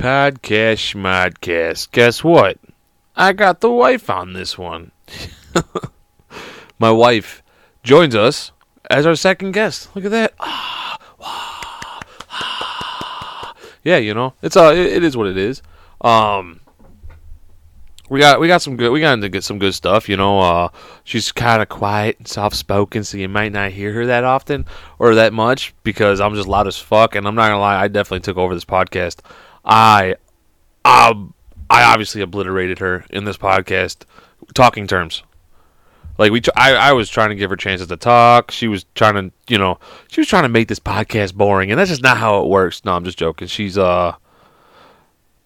Podcast Schmodcast. Guess what? I got the wife on this one. My wife joins us as our second guest. Look at that. yeah, you know, it's uh, it, it is what it is. Um, we got we got some good we got to get some good stuff. You know, uh, she's kind of quiet and soft spoken, so you might not hear her that often or that much because I'm just loud as fuck. And I'm not gonna lie, I definitely took over this podcast. I, um, I obviously obliterated her in this podcast, talking terms. Like we, I, I was trying to give her chances to talk. She was trying to, you know, she was trying to make this podcast boring, and that's just not how it works. No, I'm just joking. She's uh,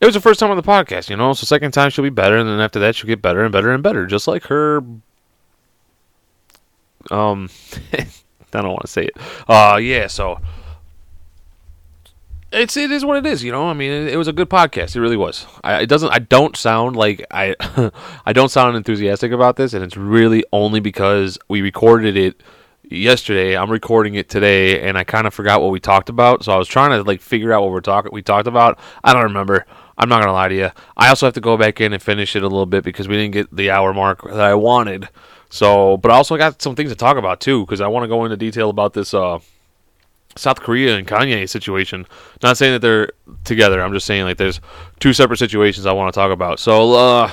it was the first time on the podcast, you know. So second time she'll be better, and then after that she'll get better and better and better, just like her. Um, I don't want to say it. Uh, yeah. So it's it is what it is, you know. I mean, it, it was a good podcast. It really was. I it doesn't. I don't sound like I. I don't sound enthusiastic about this, and it's really only because we recorded it yesterday. I'm recording it today, and I kind of forgot what we talked about. So I was trying to like figure out what we're talking. We talked about. I don't remember. I'm not gonna lie to you. I also have to go back in and finish it a little bit because we didn't get the hour mark that I wanted. So, but I also got some things to talk about too because I want to go into detail about this. Uh, South Korea and Kanye situation. Not saying that they're together. I'm just saying like there's two separate situations I want to talk about. So uh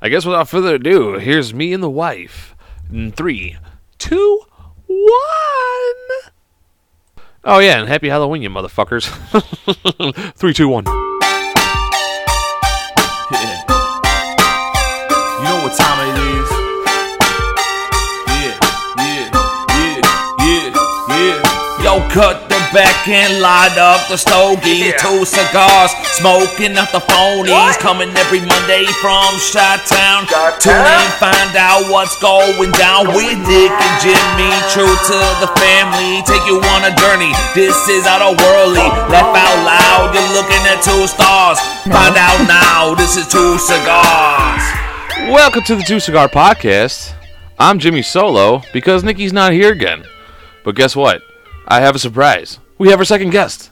I guess without further ado, here's me and the wife. In three, two, one. Oh yeah, and happy Halloween, you motherfuckers. three, two, one. Yeah. You know what time it is? Yeah. Cut the back and light up the stogie. Two cigars, smoking out the phonies. Coming every Monday from Shot Town. Tune in, find out what's going down with Nick and Jimmy. True to the family, take you on a journey. This is out of worldly. Laugh out loud, you're looking at two stars. Find out now, this is two cigars. Welcome to the Two Cigar Podcast. I'm Jimmy Solo because Nikki's not here again. But guess what? I have a surprise. We have our second guest.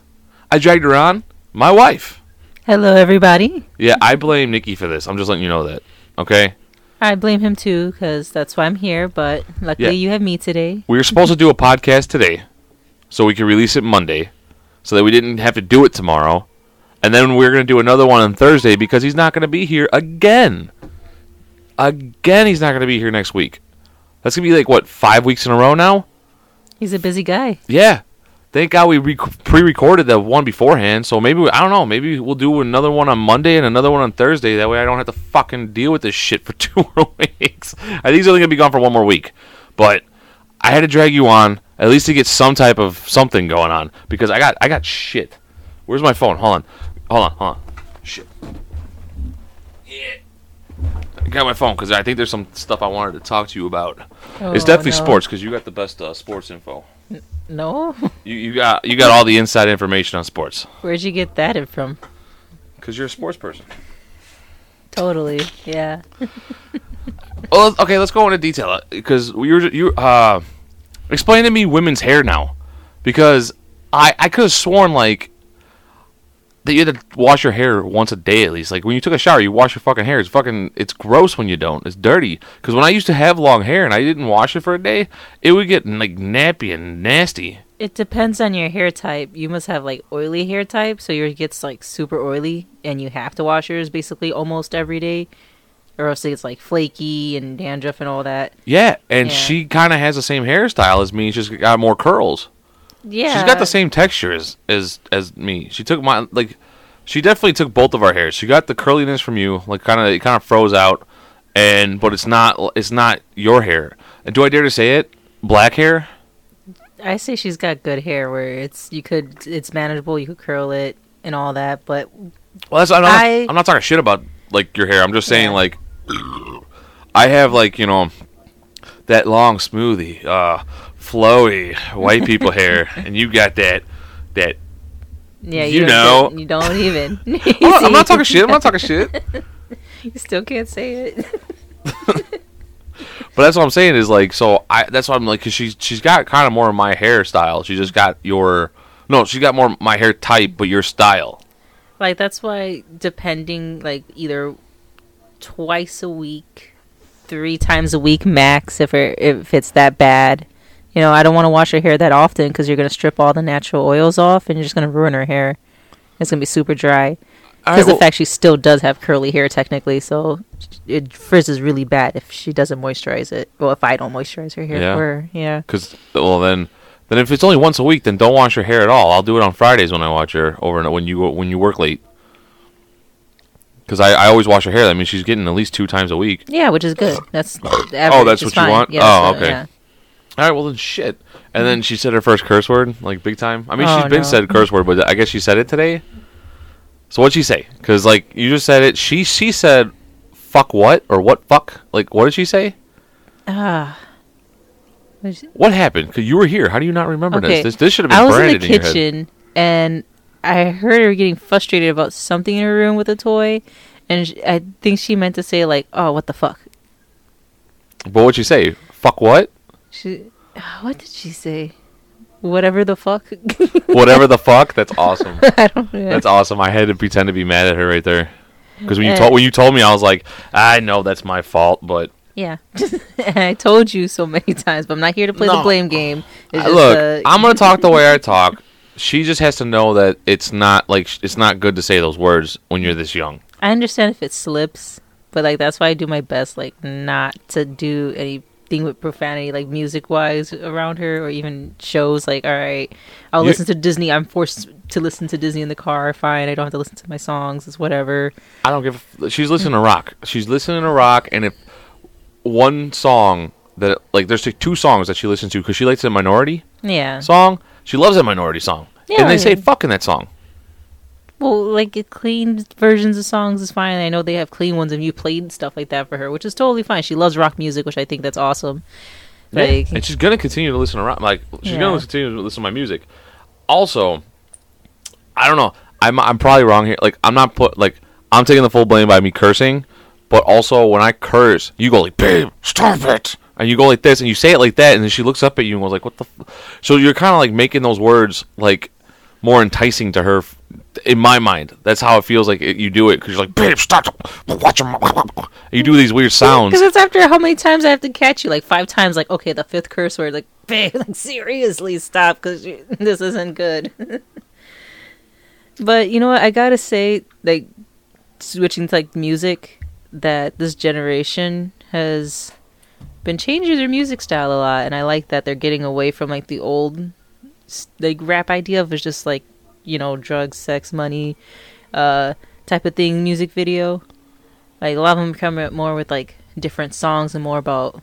I dragged her on, my wife. Hello, everybody. Yeah, I blame Nikki for this. I'm just letting you know that. Okay? I blame him too, because that's why I'm here. But luckily, Yeah. you have me today. We were supposed to do a podcast today so we could release it Monday so that we didn't have to do it tomorrow. And then we are going to do another one on Thursday because he's not going to be here again. Again, he's not going to be here next week. That's going to be like, what, five weeks in a row now? He's a busy guy. Yeah. Thank God we rec- pre-recorded the one beforehand. So maybe we, I don't know. Maybe we'll do another one on Monday and another one on Thursday. That way I don't have to fucking deal with this shit for two more weeks. I think he's only gonna be gone for one more week. But I had to drag you on at least to get some type of something going on because I got I got shit. Where's my phone? Hold on, hold on, hold on. Shit. I got my phone because I think there's some stuff I wanted to talk to you about. it's Oh, definitely no. sports because you got the best uh, sports info. No, You, you got you got all the inside information on sports where'd you get that from? because you're a sports person. Totally. Yeah. Well, okay, let's go into detail because you were you uh explain to me women's hair now because I I could have sworn like that you had to wash your hair once a day at least. Like when you took a shower, you wash your fucking hair. It's fucking it's gross when you don't. It's dirty. Because when I used to have long hair and I didn't wash it for a day, it would get like nappy and nasty. It depends on your hair type. You must have like oily hair type, so yours gets like super oily, and you have to wash yours basically almost every day, or else it gets like flaky and dandruff and all that. Yeah, and Yeah. she kind of has the same hairstyle as me. She's got more curls. Yeah. She's got the same texture as as as me. She took my like she definitely took both of our hairs. She got the curliness from you, like kind of it kind of froze out, and but it's not it's not your hair. And do I dare to say it? Black hair? I say she's got good hair where it's you could it's manageable. You could curl it and all that, but Well, that's I'm not, I- I'm not talking shit about like your hair. I'm just saying Yeah. like I have like you know that long smoothie, uh, flowy white people hair, and you got that that. yeah, You don't know. you don't even. I'm not, I'm not talking shit. I'm not talking shit. You still can't say it. But that's what I'm saying is like so I that's what I'm like cuz she's she's got kind of more of my hairstyle. She just got your no, she got more my hair type but your style. Like that's why depending like either twice a week, three times a week max if it, if it's that bad. You know, I don't want to wash her hair that often because you're gonna strip all the natural oils off and you're just gonna ruin her hair. It's gonna be super dry. Because right, the fact she still does have curly hair technically, so it frizzes really bad if she doesn't moisturize it. Well, if I don't moisturize her hair Yeah. for her, yeah. Because well then, then if it's only once a week, then don't wash your hair at all. I'll do it on Fridays when I watch her over and when you when you work late. Because I, I always wash her hair. That means she's getting at least two times a week. Yeah, which is good. That's Oh, average that's is what you want? Yeah, Oh, okay. yeah. All right, well then shit. And then she said her first curse word like big time. I mean, Oh, she's been no. said curse word, but I guess she said it today. So what'd she say? Because like you just said it. She she said, "Fuck what?" or "What fuck?" Like what did she say? Ah. What is it? What happened? Because you were here. How do you not remember Okay. this? This this should have been I was in branded the in, your head. kitchen and I heard her getting frustrated about something in her room with a toy, and sh I think she meant to say like, "Oh, what the fuck." But what'd she say? Fuck what? She, what did she say? Whatever the fuck. Whatever the fuck. That's awesome. I don't. That's awesome. I had to pretend to be mad at her right there. Because when you told when you told me, I was like, I know that's my fault, but yeah. I told you so many times, but I'm not here to play the blame game. It's just, look, I'm gonna talk the way I talk. She just has to know that it's not like it's not good to say those words when you're this young. I understand if it slips, but like that's why I do my best, like not to do anything with profanity, like music wise, around her, or even shows. Like, all right, I'll You- listen to Disney. I'm forced to listen to Disney in the car. Fine, I don't have to listen to my songs. It's whatever. I don't give. A f- she's listening to rock. She's listening to rock, and if one song that like there's like two songs that she listens to because she likes the Minority Yeah. song. She loves that Minority song, Yeah, and they say. "fuck" in that song. Well, like it clean versions of songs is fine. I know they have clean ones, and you played stuff like that for her, which is totally fine. She loves rock music, which I think that's awesome. Like, and she's gonna continue to listen to rock. Like she's Yeah. gonna continue to listen to my music. Also, I don't know. I'm I'm probably wrong here. Like I'm not put like I'm taking the full blame by me cursing, but also when I curse, you go like, "Babe, stop it," and you go like this, and you say it like that, and then she looks up at you and goes like, "What the?" F-? So you're kind of like making those words like more enticing to her. In my mind, that's how it feels like it, you do it because you're like, "Babe, stop! Watch. You do these weird sounds. Because it's after how many times I have to catch you? Like five times. Like okay, the fifth curse word. Like babe, like seriously, stop because this isn't good. but you know what? I gotta say, like switching to like music, that this generation has been changing their music style a lot, and I like that they're getting away from like the old like rap idea of it's just like you know drugs, sex, money, uh, type of thing. Music video. Like a lot of them come more with like different songs and more about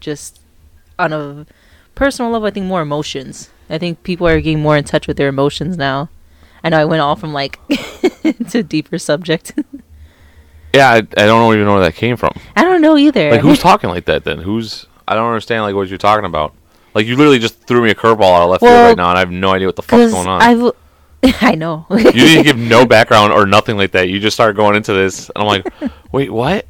just on a personal level. I think more emotions. I think people are getting more in touch with their emotions now. I know I went all from like to deeper subject. yeah, I, I don't even know where that came from. I don't know either. Like who's talking like that then? Who's I don't understand like what you're talking about. Like you literally just threw me a curveball out of left field right now, and I have no idea what the fuck's going on. I've, I know. you didn't give no background or nothing like that. You just start going into this, and I'm like, wait, what?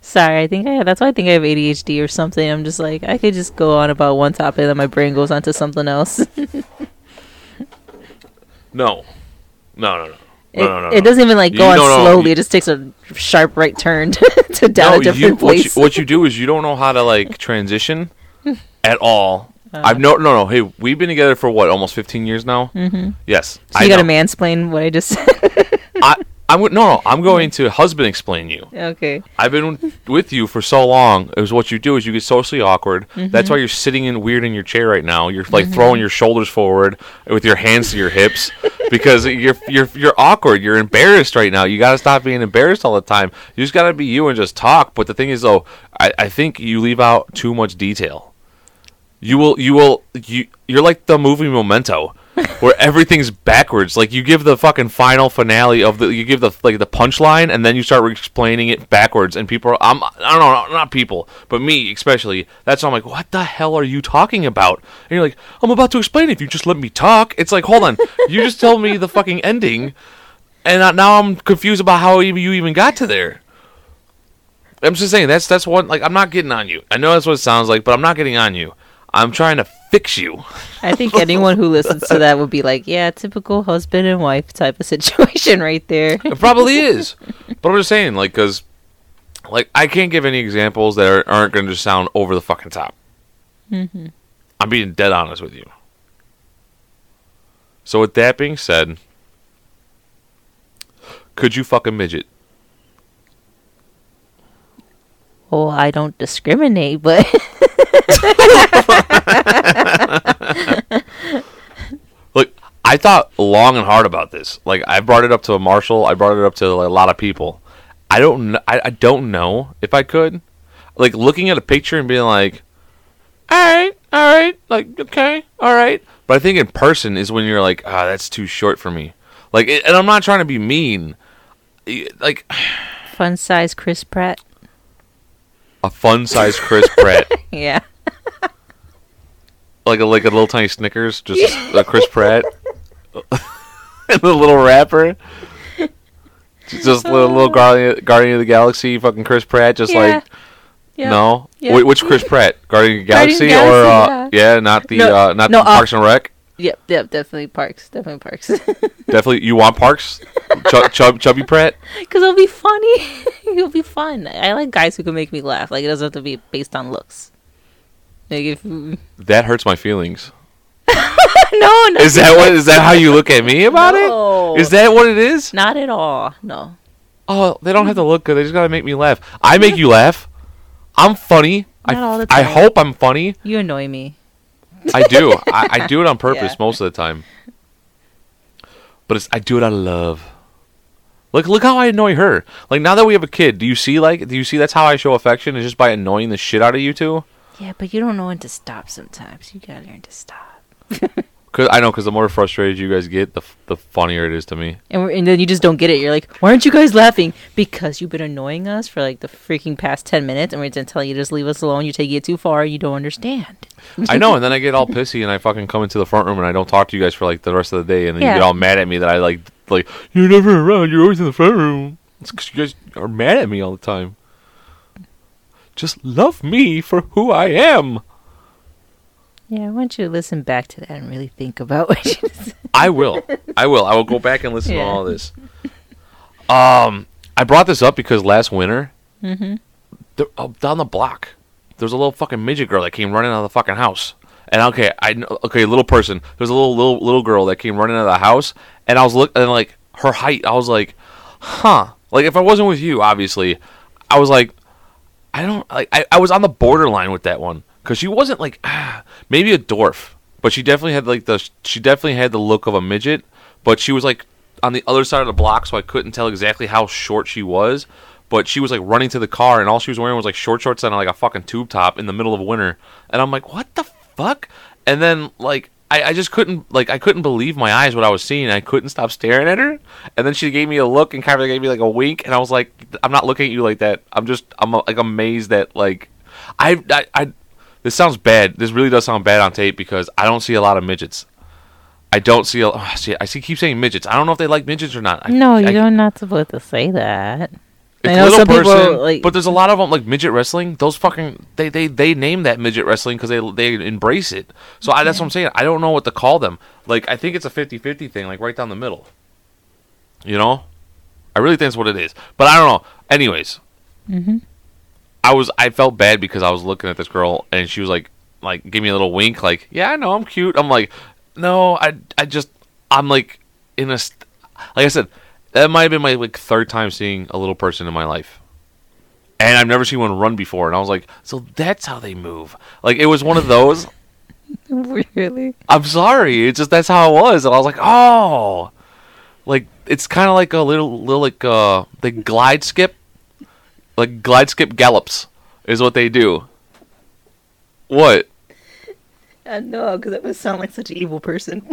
Sorry, I think I that's why I think I have ADHD or something. I'm just like I could just go on about one topic, and then my brain goes on to something else. No, no, no, no. It, No, no, no, it doesn't even like go You on slowly. you- it just takes a sharp right turn to down a different you, what, you, place. what you do is you don't know how to like transition at all. Uh. I've no, no, no. Hey, we've been together for what, almost 15 years now. Mm-hmm. Yes, so I you got to know. mansplain what I just said. I, I'm no, no. I'm going to husband explain you. okay. I've been with you for so long. Is what you do is you get socially awkward. Mm-hmm. That's why you're sitting in weird in your chair right now. You're like throwing your shoulders forward with your hands to your hips because you're you're you're awkward. You're embarrassed right now. You got to stop being embarrassed all the time. You just got to be you and just talk. But the thing is, though, I, I think you leave out too much detail. You will you will you you're like the movie Memento. where everything's backwards. Like you give the fucking final finale of the you give the like the punchline and then you start explaining it backwards and people are I'm I don't know not people but me especially that's I'm like what the hell are you talking about? And you're like I'm about to explain it. If you just let me talk. It's like hold on. You just told me the fucking ending and now I'm confused about how you even got to there. I'm just saying that's that's one like I'm not getting on you. I know that's what it sounds like but I'm not getting on you I'm trying to fix you. I think anyone who listens to that would be like, yeah, typical husband and wife type of situation right there. It probably is. But I'm just saying, like, because, like, I can't give any examples that are, aren't going to just sound over the fucking top. Mm-hmm. I'm being dead honest with you. So, with that being said, could you fuck a midget? Well, I don't discriminate, but Look, I thought long and hard about this. Like, I brought it up to a marshal. I brought it up to like, a lot of people. I don't. Kn- I, I don't know if I could. Like looking at a picture and being like, "All right, all right, like okay, all right." But I think in person is when you're like, "Ah, that's too short for me." Like, it, and I'm not trying to be mean. Like fun size Chris Pratt. A fun sized Chris Pratt, Yeah. like a like a little tiny Snickers, just a Chris Pratt, and the little wrapper. Just little, little Guardian, Guardian of the Galaxy, fucking Chris Pratt, just Yeah. like Yeah. No, Yeah. Wh- which Chris Pratt? Guardian of the Guardian of Galaxy, or uh, Galaxy, yeah. not the No, uh, not no, the uh, Parks and Rec. Yep, yep, definitely Parks. Definitely Parks. Definitely, you want Parks? Ch- Chub, Chubby Pratt. Because it'll be funny. it'll be fun. I like guys who can make me laugh. Like, it doesn't have to be based on looks. Like, if. That hurts my feelings. no. no. Is that what? Is that how you look at me about No. it? Is that what it is? Not at all. No. Oh, they don't have to look good. They just gotta make me laugh. I make you laugh. I'm funny. I, all the I hope I'm funny. You annoy me. I do. I, I do it on purpose Yeah. most of the time. But it's I do it out of love. Look, look how I annoy her. Like now that we have a kid, do you see like do you see that's how I show affection is just by annoying the shit out of you two? Yeah, but you don't know when to stop sometimes. You gotta learn to stop. Cause I know because the more frustrated you guys get, the f- the funnier it is to me. And, and then you just don't get it. You're like, why aren't you guys laughing? Because you've been annoying us for like the freaking past 10 minutes, and we're going to tell you to just leave us alone. You're taking it too far. You don't understand. I know, and then I get all pissy and I fucking come into the front room and I don't talk to you guys for like the rest of the day, and then Yeah. you get all mad at me that I like like you're never around. You're always in the front room. It's 'cause you guys are mad at me all the time. Just love me for who I am. Yeah, I want you to listen back to that and really think about what you said. I will. I will. I will go back and listen to Yeah. all this. Um, I brought this up because last winter, Mhm. there, oh, down the block, there was a little fucking midget girl that came running out of the fucking house. And okay, I okay, little person. There's a little little little girl that came running out of the house, and I was look and like her height. I was like, huh. Like if I wasn't with you, obviously, I was like, I don't like. I, I was on the borderline with that one because she wasn't like ah, maybe a dwarf, but she definitely had like the she definitely had the look of a midget, but she was like on the other side of the block, so I couldn't tell exactly how short she was. But she was like running to the car, and all she was wearing was like short shorts and like a fucking tube top in the middle of winter. And I'm like, what the fuck? And then like I, I just couldn't like I couldn't believe my eyes what I was seeing. I couldn't stop staring at her. And then she gave me a look and kind of gave me like a wink, and I was like, I'm not looking at you like that. I'm just I'm like amazed that like I I, I this sounds bad. This really does sound bad on tape because I don't see a lot of midgets. I don't see a oh, see, I see keep saying midgets. I don't know if they like midgets or not. I, No, I, you're not supposed to say that. it's I little some people, person, like- but there's a lot of them like midget wrestling. Those fucking they they they name that midget wrestling because they they embrace it. So I, that's what I'm saying. I don't know what to call them. Like I think it's a 50-50 thing, like right down the middle. You know, I really think that's what it is. But I don't know. Anyways, Mhm. I was I felt bad because I was looking at this girl and she was like like give me a little wink like yeah I know I'm cute. I'm like no I I just I'm like in a st- like I said that might have been my like third time seeing a little person in my life. And I've never seen one run before and I was like so that's how they move. Like it was one of those really? I'm sorry. It's just that's how it was, and I was like, oh, like it's kind of like a little, little like uh, they glide skip, like glide skip gallops is what they do. What? I know, because that would sound like such an evil person.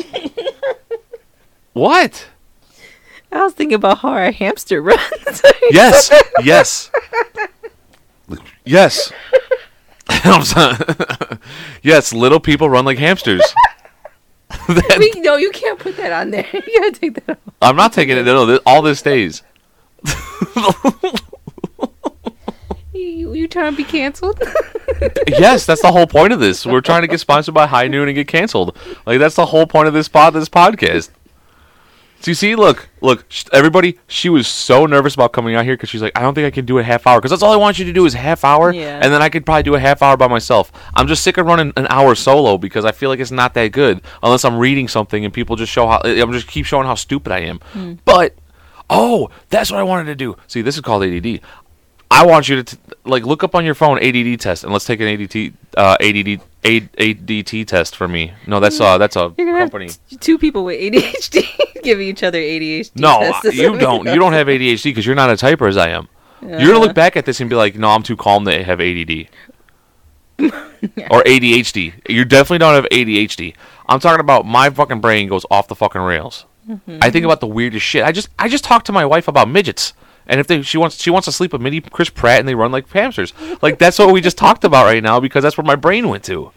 What? I was thinking about how our hamster runs. Yes, yes, yes. I'm sorry. yes, little people run like hamsters. That- We, no, you can't put that on there. You gotta take that off. I'm not taking it. No, this, all this stays. You, you trying to be canceled? yes, that's the whole point of this. We're trying to get sponsored by High Noon and get canceled. Like that's the whole point of this pod, this podcast. So you see, look, look, sh- everybody. She was so nervous about coming out here because she's like, I don't think I can do a half hour because that's all I want you to do is half hour, Yeah. and then I could probably do a half hour by myself. I'm just sick of running an hour solo because I feel like it's not that good unless I'm reading something and people just show how eh, I'm just keep showing how stupid I am. Hmm. But oh, that's what I wanted to do. See, this is called ADD. I want you to t- like look up on your phone ADD test and let's take an ADT uh, ADD A- ADT test for me. No, that's uh that's a company. two people with ADHD giving each other ADHD. No. You don't. You don't have ADHD because you're not a typer as I am. You're gonna look back at this and be like, "No, I'm too calm to have ADD." or ADHD. You definitely don't have ADHD. I'm talking about my fucking brain goes off the fucking rails. I think about the weirdest shit. I just I just talked to my wife about midgets. And if they, she wants she wants to sleep with mini Chris Pratt and they run like hamsters. Like that's what we just talked about right now because that's where my brain went to.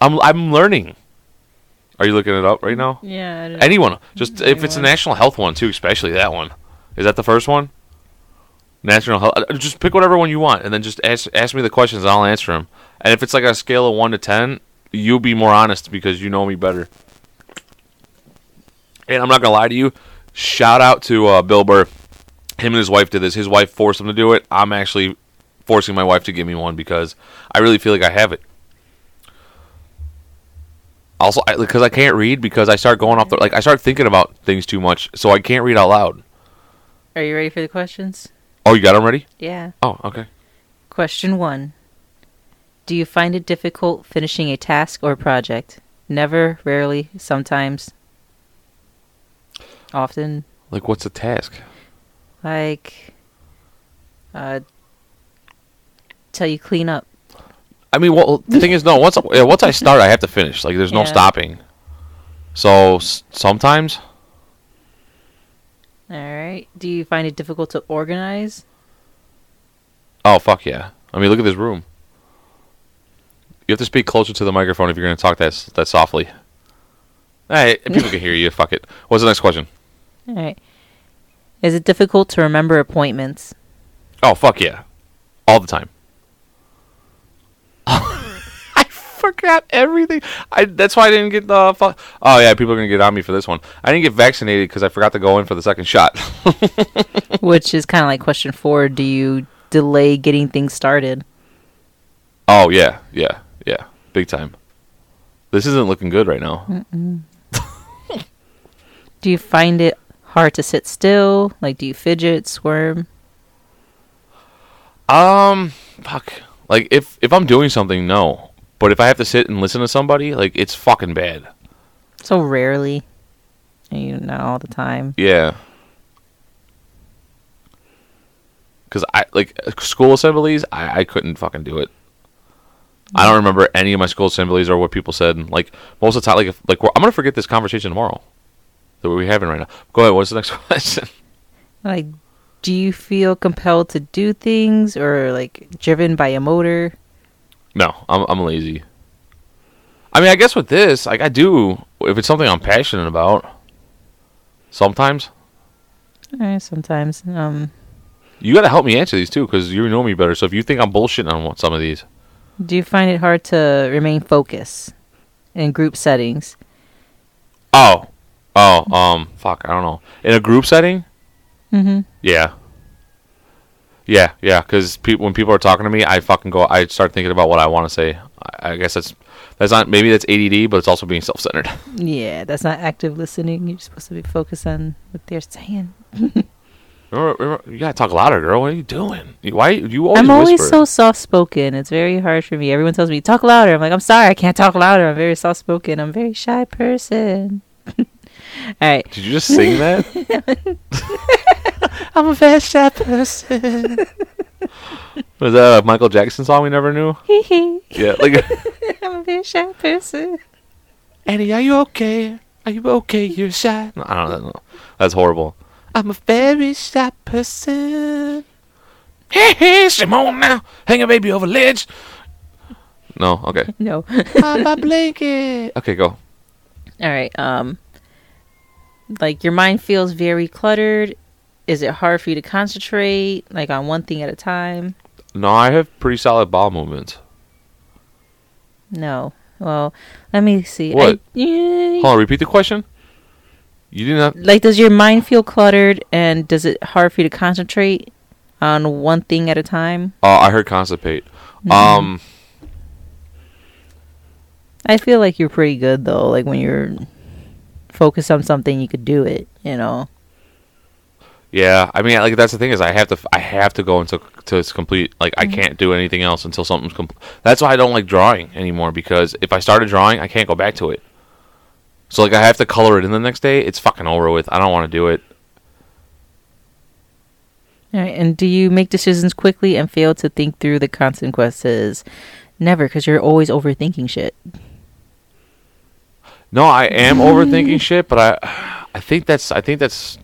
I'm I'm learning. Are you looking it up right now? Yeah. Anyone, just if it's a national health one too, especially that one. Is that the first one? National health. uh, Just pick whatever one you want, and then just ask ask me the questions, and I'll answer them. And if it's like a scale of one to ten, you'll be more honest because you know me better. And I'm not gonna lie to you. Shout out to uh, Bill Burr. Him and his wife did this. His wife forced him to do it. I'm actually forcing my wife to give me one because I really feel like I have it. Also, because I, can't read because I start going off the like I start thinking about things too much, so I can't read out loud. Are you ready for the questions? Oh, you got them ready? Yeah. Oh, okay. Question one. Do you find it difficult finishing a task or project? Never, rarely, sometimes, often. Like, what's the task? Like, uh, till you clean up. I mean, well, the thing is, no. Once yeah, once I start, I have to finish. Like, there's no Yeah. stopping. So s- sometimes, All right. Do you find it difficult to organize? oh fuck yeah. I mean, look at this room. You have to speak closer to the microphone if you're going to talk that s- that softly. Hey, people can hear you. Fuck it. What's the next question? All right. Is it difficult to remember appointments? Oh fuck yeah, all the time. I forgot everything. I that's why I didn't get the. Fu- oh yeah, people are gonna get on me for this one. I didn't get vaccinated because I forgot to go in for the second shot. Which is kind of like question four. Do you delay getting things started? oh yeah, yeah, yeah, big time. This isn't looking good right now. Do you find it hard to sit still? Like, do you fidget, squirm? Um, fuck. Like if if I'm doing something, no. But if I have to sit and listen to somebody, like it's fucking bad. So rarely. You not all the time. Yeah. Because I like school assemblies, I, I couldn't fucking do it. I don't remember any of my school assemblies or what people said. Like most of the time, like if, like we're, I'm gonna forget this conversation tomorrow that we're having right now. Go ahead. What's the next question? Like, do you feel compelled to do things or like driven by a motor? No, I'm I'm lazy. I mean, I guess with this, like I do, if it's something I'm passionate about. Sometimes Eh, sometimes. Um, you got to help me answer these too, because you know me better. So if you think I'm bullshitting on some of these, do you find it hard to remain focused in group settings? oh, oh, um, fuck, I don't know. In a group setting, Mm-hmm. Yeah. Yeah, yeah. Because people, when people are talking to me, I fucking go. I start thinking about what I want to say. I, I guess that's that's not maybe that's ADD, but it's also being self-centered. Yeah, that's not active listening. You're supposed to be focused on what they're saying. You gotta talk louder, girl. What are you doing? Why you always I'm always whisper? so soft spoken. It's very hard for me. Everyone tells me talk louder. I'm like, I'm sorry, I can't talk louder. I'm very soft spoken. I'm a very shy person. All right. Did you just sing that? I'm a very shy person. Was that a Michael Jackson song we never knew? Hee hee. Yeah, like I'm a very shy person. Annie, are you okay? Are you okay? You're shy. No, I don't know. That's horrible. I'm a very shy person. Hey, hey, Simone now. Hang a baby over ledge. No, okay. No. Pop a blanket. Okay, go. All right. Um, like your mind feels very cluttered. Is it hard for you to concentrate, like on one thing at a time? No, I have pretty solid bowel movements. No. Well, let me see. What? I, yeah, Hold on, repeat the question. You didn't have. like, does your mind feel cluttered, and does it hard for you to concentrate on one thing at a time? Oh, I heard constipate. Mm-hmm. Um, I feel like you're pretty good though. Like when you're focused on something, you could do it. You know. yeah. I mean, like that's the thing is, I have to, I have to go into to its complete. Like, I mm-hmm. can't do anything else until something's complete. That's why I don't like drawing anymore because if I started drawing, I can't go back to it. So like, I have to color it in the next day. It's fucking over with. I don't want to do it. All right. And do you make decisions quickly and fail to think through the consequences? Never, because you're always overthinking shit. No, I am overthinking shit, but I, I think that's, I think that's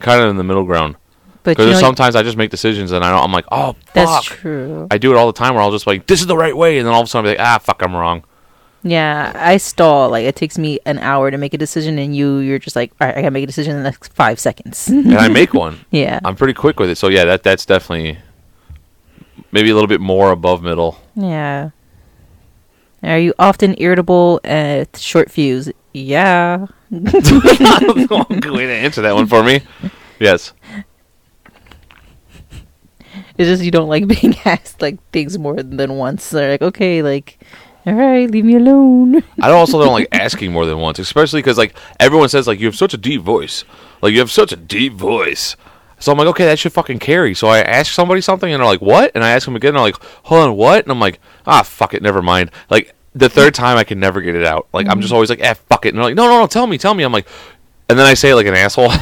kind of in the middle ground. But Because you know, sometimes I just make decisions and I don't, I'm like, oh fuck. that's true. I do it all the time where I'll just like, this is the right way, and then all of a sudden I'll be like, ah, fuck, I'm wrong. Yeah, I stall. Like it takes me an hour to make a decision, and you, you're just like, all right, I gotta make a decision in the next five seconds. And I make one. yeah, I'm pretty quick with it. So yeah, that that's definitely maybe a little bit more above middle. yeah. Are you often irritable at short fuse? Yeah. Good way to answer that one for me. Yes. It's just you don't like being asked like things more than once. They're like, okay, like, all right, leave me alone. I also don't like asking more than once, especially because like everyone says like you have such a deep voice, like you have such a deep voice. So I'm like, okay, that should fucking carry. So I ask somebody something, and they're like, "What?" And I ask them again, and they're like, "Hold on, what?" And I'm like, "Ah, fuck it, never mind." Like the third time, I can never get it out. Like I'm just always like, "Ah, fuck it," and they're like, "No, no, no, tell me, tell me." I'm like, and then I say like an asshole.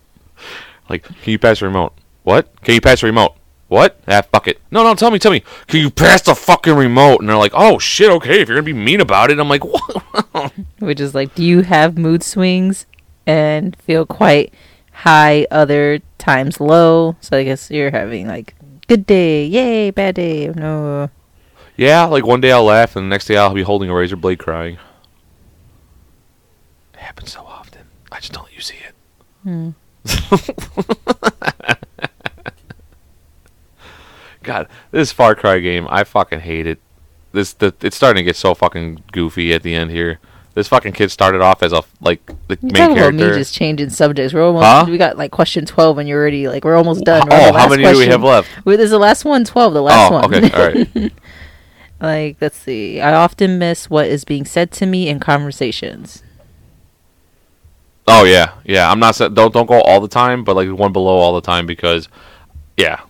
like, can you pass the remote? What? Can you pass the remote? What? Ah, fuck it. No, no, tell me, tell me. Can you pass the fucking remote? And they're like, oh shit, okay. If you're gonna be mean about it, I'm like, what? Which is like, do you have mood swings and feel quite high other times low? So I guess you're having like good day, yay, bad day, no. Yeah, like one day I'll laugh, and the next day I'll be holding a razor blade crying. It happens so often. I just don't let you see it. Hmm. God, this Far Cry game, I fucking hate it. This the, it's starting to get so fucking goofy at the end here. This fucking kid started off as a like the You main talk about me just changing subjects. We're almost Huh? we got like question twelve, and you're already like we're almost done. We're oh, how many do we have left? Wait, this is the last one, 12, the last oh, one. okay, all right. like, let's see. I often miss what is being said to me in conversations. Oh yeah, yeah. I'm not don't don't go all the time, but like one below all the time because, yeah.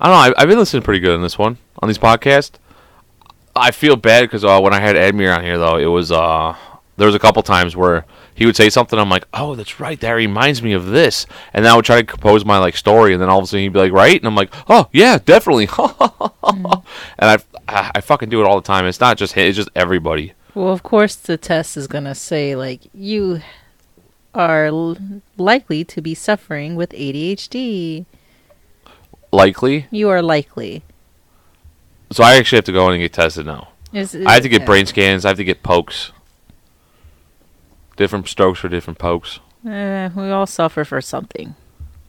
I don't know. I, I've been listening pretty good on this one on these podcasts. I feel bad because uh, when I had Admir on here though, it was uh there was a couple times where he would say something. I'm like, oh, that's right. That reminds me of this, and then I would try to compose my like story, and then all of a sudden he'd be like, right, and I'm like, oh yeah, definitely. Mm-hmm. and I, I I fucking do it all the time. It's not just him, it's just everybody. Well, of course, the test is going to say, like, you are l- likely to be suffering with ADHD. Likely. You are likely. So I actually have to go in and get tested now. Is- I have to get yeah. brain scans. I have to get pokes. Different strokes for different pokes. Eh, we all suffer for something.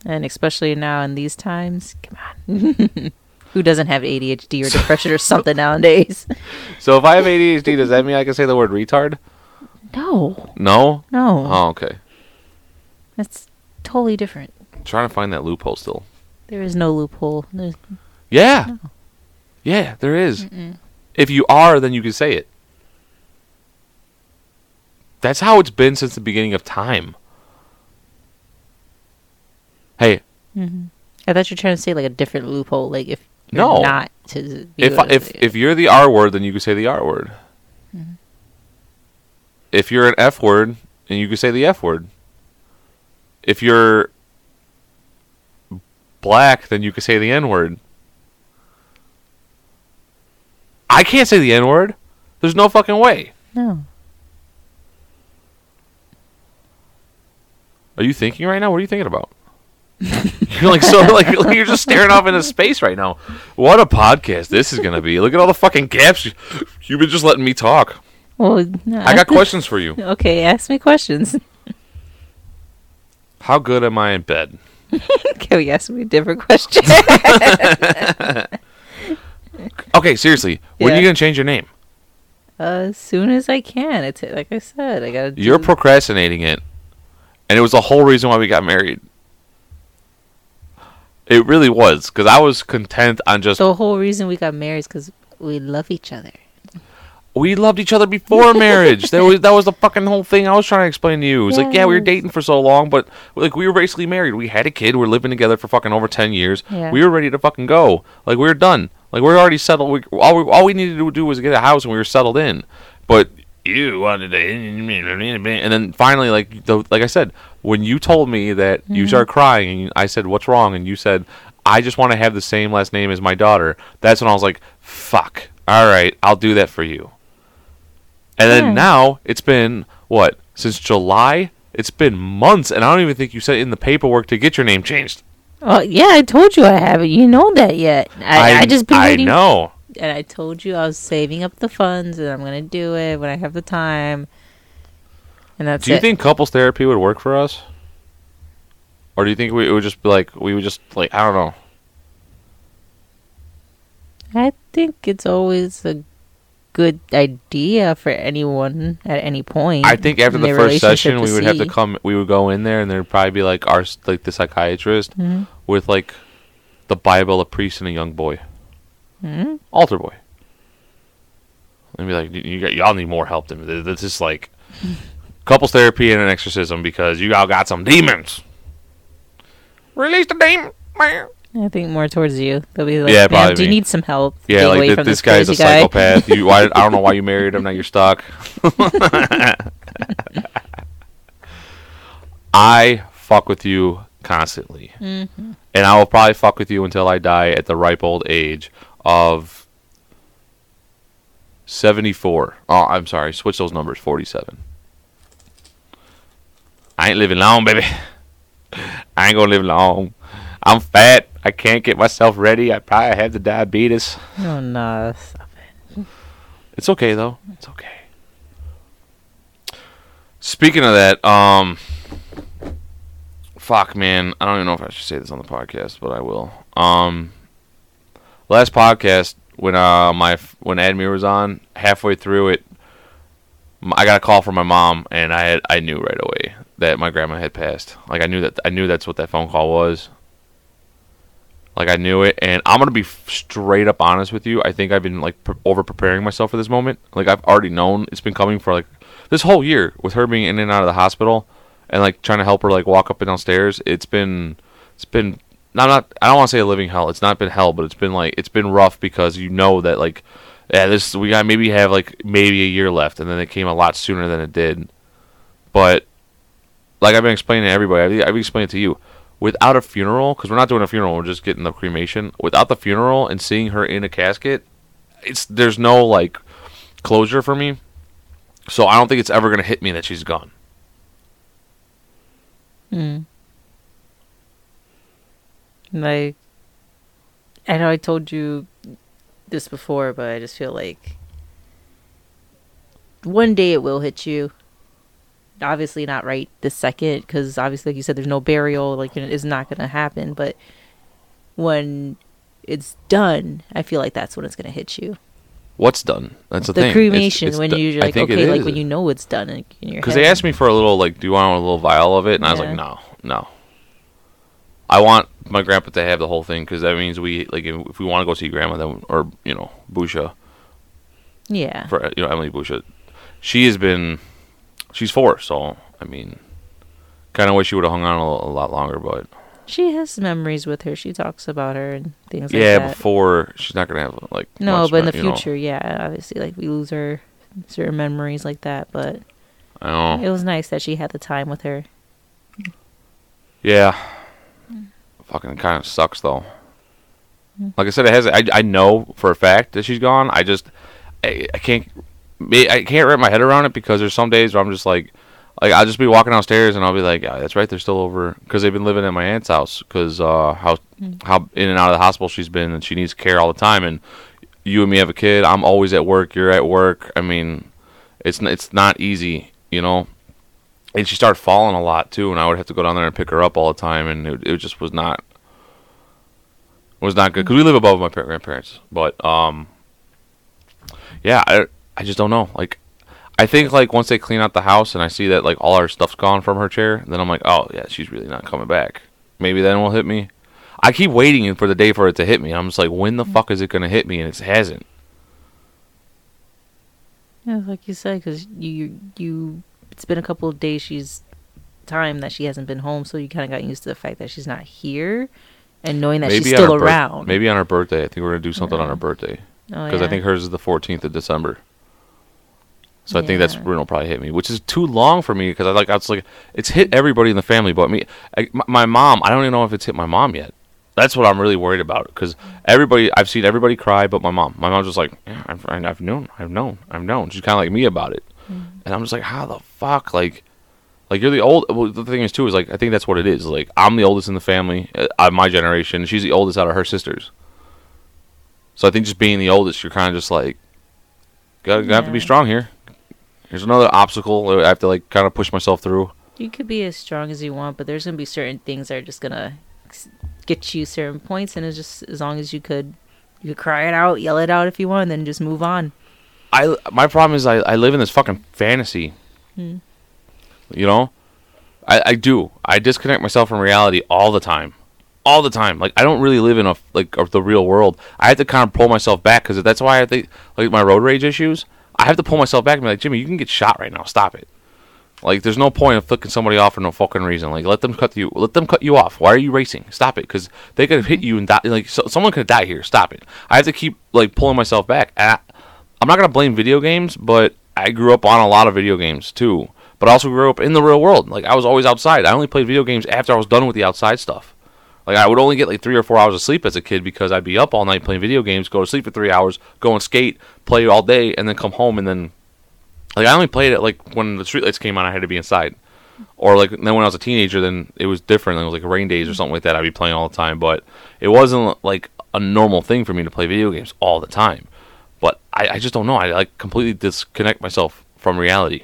And especially now in these times. Come on. Who doesn't have ADHD or depression or something nowadays? So if I have ADHD, does that mean I can say the word retard? No. No. No. Oh, okay. That's totally different. I'm trying to find that loophole still. There is no loophole. There's, Yeah. Yeah, there is. If you are, then you can say it. That's how it's been since the beginning of time. Hey, mm-hmm. I thought you were trying to say like a different loophole. Like if you're No. not to if to if if you're the R word, then you can say the R word. Mm-hmm. If you're an F word, and you can say the F word. If you're black, then you can say the N word. I can't say the N word. There's no fucking way. no. Are you thinking right now? What are you thinking about? you're like so like you're just staring off into space right now. What a podcast this is gonna be. Look at all the fucking gaps. You, you've been just letting me talk. Well, no, I got questions for you. Okay, ask me questions. How good am I in bed? Can we ask me a different question? Okay, seriously, when are you gonna change your name? as soon as I can. It's like I said, I gotta. You're procrastinating it, and it was the whole reason why we got married. It really was because I was content on just the whole reason we got married is because we love each other. we loved each other before marriage. That was that was the fucking whole thing I was trying to explain to you. It was like, yeah, we were dating for so long, but like we were basically married. We had a kid. We are living together for fucking over ten years. Yeah. We were ready to fucking go. Like we were done. Like we are already settled. We, all we all we needed to do was get a house, and we were settled in. But you wanted to, and then finally, like the, like I said, when you told me that you mm-hmm. started crying, and I said, "What's wrong?" and you said, "I just want to have the same last name as my daughter." That's when I was like, "Fuck." All right, I'll do that for you. And then Yeah. now it's been what since July? It's been months, and I don't even think you sent in the paperwork to get your name changed. Oh yeah, I told you I haven't. You know that yet? I, I, just been I waiting. know. And I told you I was saving up the funds and I'm gonna do it when I have the time. And that's Do you it. think couples therapy would work for us, or do you think we it would just be like we would just like I don't know? I think it's always a good idea for anyone at any point. I think after the first session, we would have to come. We would go in there, and there'd probably be like our like the psychiatrist Mhm. with like the Bible, a priest, and a young boy, Mhm. altar boy. And be like, you, y'all need more help than me. This is like couples therapy and an exorcism because you all got some demons. Release the demon. I think more towards you. They'll be like, Yeah, "Man, probably do you need some help? Yeah, like th- from this guy's a crazy guy?" psychopath. You, why, I don't know why you married him. Now you're stuck. I fuck with you constantly, Mm-hmm. and I will probably fuck with you until I die at the ripe old age of seventy-four. Oh, I'm sorry. Switch those numbers. Forty-seven. I ain't living long, baby. I ain't gonna live long. I'm fat. I can't get myself ready. I probably have the diabetes. Oh no, stop it. It's okay though. It's okay. Speaking of that, um, fuck, man, I don't even know if I should say this on the podcast, but I will. Um, last podcast when uh my when Admir was on, halfway through it, I got a call from my mom, and I had I knew right away that my grandma had passed. Like I knew that I knew that's what that phone call was. Like I knew it, and I'm gonna be straight up honest with you. I think I've been like pre- over preparing myself for this moment. Like I've already known it's been coming for like this whole year with her being in and out of the hospital, and like trying to help her like walk up and downstairs. It's been, it's been. Not not. I don't want to say a living hell. It's not been hell, but it's been like it's been rough because you know that like, yeah, this we got maybe have like maybe a year left, and then it came a lot sooner than it did. But like I've been explaining to everybody, I've, I've explained it to you. Without a funeral, because we're not doing a funeral, we're just getting the cremation. Without the funeral and seeing her in a casket, it's there's no like closure for me. So I don't think it's ever gonna hit me that she's gone. Mm. Like, I know I told you this before, but I just feel like one day it will hit you. Obviously, not right this second, because obviously, like you said, there's no burial. Like, it is not going to happen. But when it's done, I feel like that's when it's going to hit you. What's done? That's the, The thing. It's- cremation, it's when you're like, okay, like when you know it's done Because they asked me for a little, like, do you want a little vial of it? And I was like, no, no. I want my grandpa to have the whole thing because that means we, like, if, we want to go see grandma, then, or, you know, Busha, yeah. for, you know, Emily Busha, she has been, she's four, so, I mean, kind of wish she would have hung on a, a lot longer, but, She has memories with her. She talks about her and things yeah, like that. before, she's not going to have, like, No, but in the you know, future, yeah, obviously, like we lose our certain memories like that. But I know. it was nice that she had the time with her. Yeah. Fucking kind of sucks though. Like I said, it has. I, I know for a fact that she's gone. I just I, I can't I can't wrap my head around it because there's some days where I'm just like like I'll just be walking downstairs and I'll be like, yeah, that's right, they're still over because they've been living at my aunt's house because uh, how how in and out of the hospital she's been and she needs care all the time and you and me have a kid. I'm always at work. You're at work. I mean, it's it's not easy, you know. And she started falling a lot too, and I would have to go down there and pick her up all the time, and it, it just was not was not good because we live above my par- grandparents. But um, yeah, I I just don't know. Like, I think like once they clean out the house and I see that like all our stuff's gone from her chair, then I'm like, oh yeah, she's really not coming back. Maybe then it will hit me. I keep waiting for the day for it to hit me. I'm just like, when the fuck is it gonna hit me? And it hasn't. Yeah, like you said, because you you it's been a couple of days. She's time that she hasn't been home, so you kind of got used to the fact that she's not here, and knowing that she's still around. maybe on her birthday. I think we're gonna do something on her birthday Oh, because I think hers is the 14th of December. So I think that's Yeah. when it'll probably hit me, which is too long for me because I like I was like it's hit everybody in the family but me. I, my, my mom, I don't even know if it's hit my mom yet. That's what I'm really worried about because everybody I've seen everybody cry but my mom. My mom's just like yeah, I've, I've known, I've known, I've known. She's kind of like me about it, and I'm just like how the fuck like. Like you're the old. Well, the thing is too is like I think that's what it is. Like I'm the oldest in the family, uh, of my generation. She's the oldest out of her sisters. So I think just being the oldest, you're kind of just like, gotta, gotta have to be strong here. Here's another obstacle I have to like kind of push myself through. You could be as strong as you want, but there's gonna be certain things that are just gonna get you certain points, and it's just as long as you could, you could cry it out, yell it out if you want, and then just move on. I my problem is I, I live in this fucking fantasy. Hmm. You know, I I do. I disconnect myself from reality all the time, all the time. Like I don't really live in a like of the real world. I have to kind of pull myself back because that's why I think like my road rage issues. I have to pull myself back and be like, Jimmy, you can get shot right now. Stop it. Like, there's no point of flicking somebody off for no fucking reason. Like, let them cut you. Let them cut you off. Why are you racing? Stop it, because they could have hit you and die. Like, so, someone could die here. Stop it. I have to keep like pulling myself back. And I, I'm not gonna blame video games, but I grew up on a lot of video games too. But I also grew up in the real world. Like, I was always outside. I only played video games after I was done with the outside stuff. Like, I would only get like three or four hours of sleep as a kid because I'd be up all night playing video games, go to sleep for three hours, go and skate, play all day, and then come home and then like I only played it like when the streetlights came on. I had to be inside, or like then when I was a teenager, then it was different. It was like rain days or something like that. I'd be playing all the time, but it wasn't like a normal thing for me to play video games all the time. But I, I just don't know. I like completely disconnect myself from reality.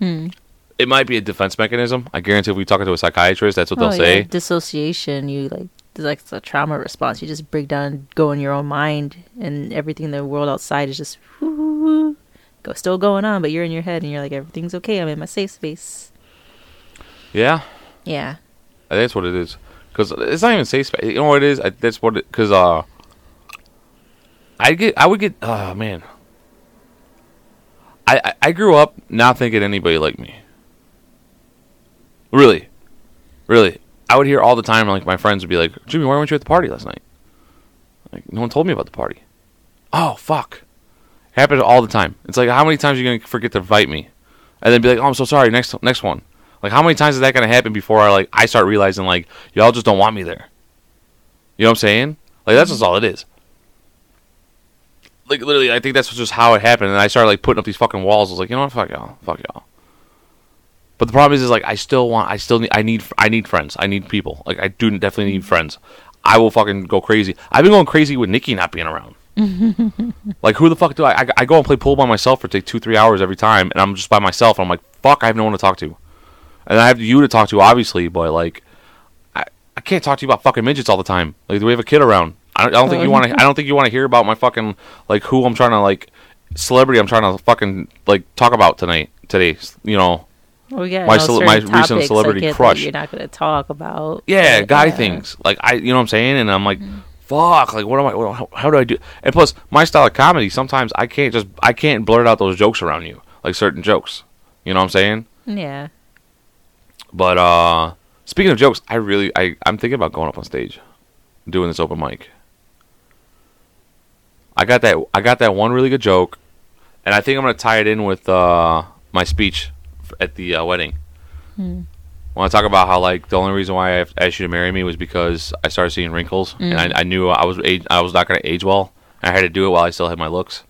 It might be a defense mechanism. I guarantee if we talk to a psychiatrist, that's what Oh, they'll say. dissociation. You like it's like it's a trauma response. You just break down, go in your own mind, and everything in the world outside is just go still going on, but you're in your head, and you're like everything's okay. I'm in my safe space. Yeah, Yeah. I think that's what it is. Because it's not even safe space. You know what it is? I, that's what. Because uh, I get. I would get. Oh man. I, I grew up not thinking anybody liked me. Really, really. I would hear all the time. Like my friends would be like, "Jimmy, why weren't you at the party last night?" Like no one told me about the party. Oh fuck. It Happens all the time. It's like how many times are you gonna forget to invite me, and then be like, "Oh, I'm so sorry." Next next one. Like how many times is that gonna happen before I like I start realizing like y'all just don't want me there. You know what I'm saying? Like that's just all it is. Like literally, I think that's just how it happened, and I started like putting up these fucking walls. I was like, you know what, fuck y'all, fuck y'all. But the problem is, is like I still want, I still need, I need, I need friends. I need people. Like I do definitely need friends. I will fucking go crazy. I've been going crazy with Nikki not being around. like who the fuck do I, I? I go and play pool by myself for take two, three hours every time, and I'm just by myself. And I'm like, fuck, I have no one to talk to, and I have you to talk to, obviously. But like, I, I can't talk to you about fucking midgets all the time. Like, do we have a kid around? I don't, I don't think Oh, you want to. I don't think you want to hear about my fucking like who I'm trying to like celebrity I'm trying to fucking like talk about tonight today. You know, Well, yeah. My no, certain my recent celebrity that crush. You're not gonna talk about. yeah, but, guy yeah. things. Like I, you know what I'm saying? And I'm like, fuck. Like what am I? What, how, how do I do? And plus, my style of comedy sometimes I can't just I can't blurt out those jokes around you like certain jokes. You know what I'm saying? Yeah. But uh speaking of jokes, I really I I'm thinking about going up on stage, doing this open mic. I got that I got that one really good joke, and I think I'm gonna tie it in with uh my speech at the uh, wedding. When I talk about how like the only reason why I asked you to marry me was because I started seeing wrinkles, and I, I knew I was age, I was not gonna age well. I had to do it while I still had my looks.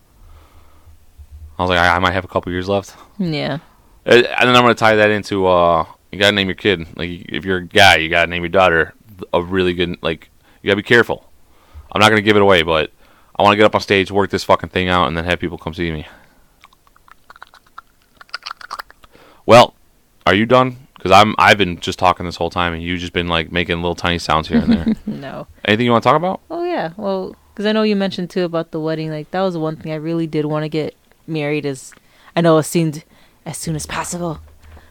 I was like, I, I might have a couple years left. Yeah. Uh, And then I'm gonna tie that into uh, you gotta name your kid. Like if you're a guy, you gotta name your daughter a really good. Like you gotta be careful. I'm not gonna give it away, but I want to get up on stage, work this fucking thing out, and then have people come see me. Well, are you done? Because I'm I've been just talking this whole time, and you've just been like making little tiny sounds here and there. No. Anything you want to talk about? Oh yeah. Well, because I know you mentioned too about the wedding. Like that was one thing I really did want to get married. As I know it seemed as soon as possible,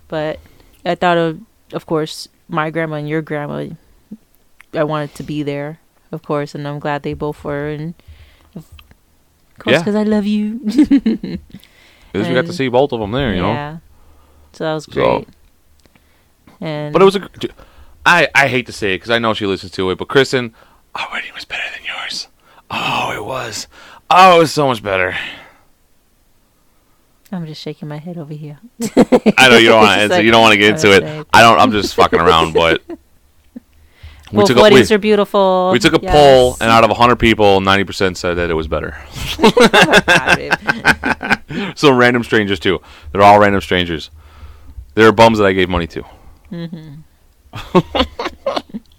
but I thought of, of course, my grandma and your grandma. I wanted to be there, of course, and I'm glad they both were. And course, Yeah. because I love you. At least we got to see both of them there, you know. yeah. So that was So- great. and But it was a. I I hate to say it because I know she listens to it, but Kristen, our wedding was better than yours. Oh, it was. Oh, it was so much better. I'm just shaking my head over here. I know you don't want to like, you don't want to get into it. I don't. I'm just fucking around, but we Both took a, we, are beautiful. we took a Yes. poll, and out of 100 people, 90 percent said that it was better. So random strangers too. They're all random strangers. They're bums that I gave money to. Mm-hmm.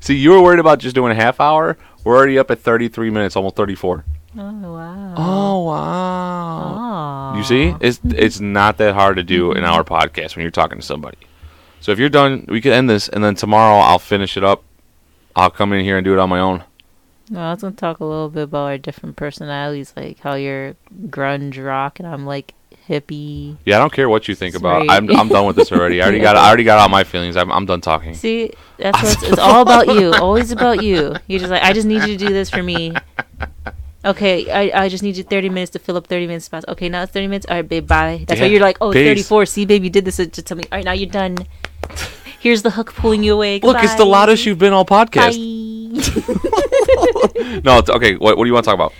See, you were worried about just doing a half hour. We're already up at 33 minutes, almost 34. Oh wow. Oh wow! Aw. You see, it's it's not that hard to do an hour podcast when you're talking to somebody. So if you're done, we can end this, and then tomorrow I'll finish it up. I'll come in here and do it on my own. No, I was gonna talk a little bit about our different personalities, like how you're grunge rock and I'm like hippie. Yeah, I don't care what you think It's about. I'm I'm done with this already. I already got I already got all my feelings. I'm I'm done talking. See, that's what it's, it's all about you. Always about you. You're just like, I just need you to do this for me. Okay, I, I just need you 30 minutes to fill up 30 minutes spots. Okay, now it's 30 minutes. All right, babe, bye. That's why you're like, oh, Peace. 34. See, babe, you did this. to tell me. All right, now you're done. Here's the hook pulling you away. Look, it's the loudest you've been all podcast. Bye. No, it's, okay. What what do you want to talk about?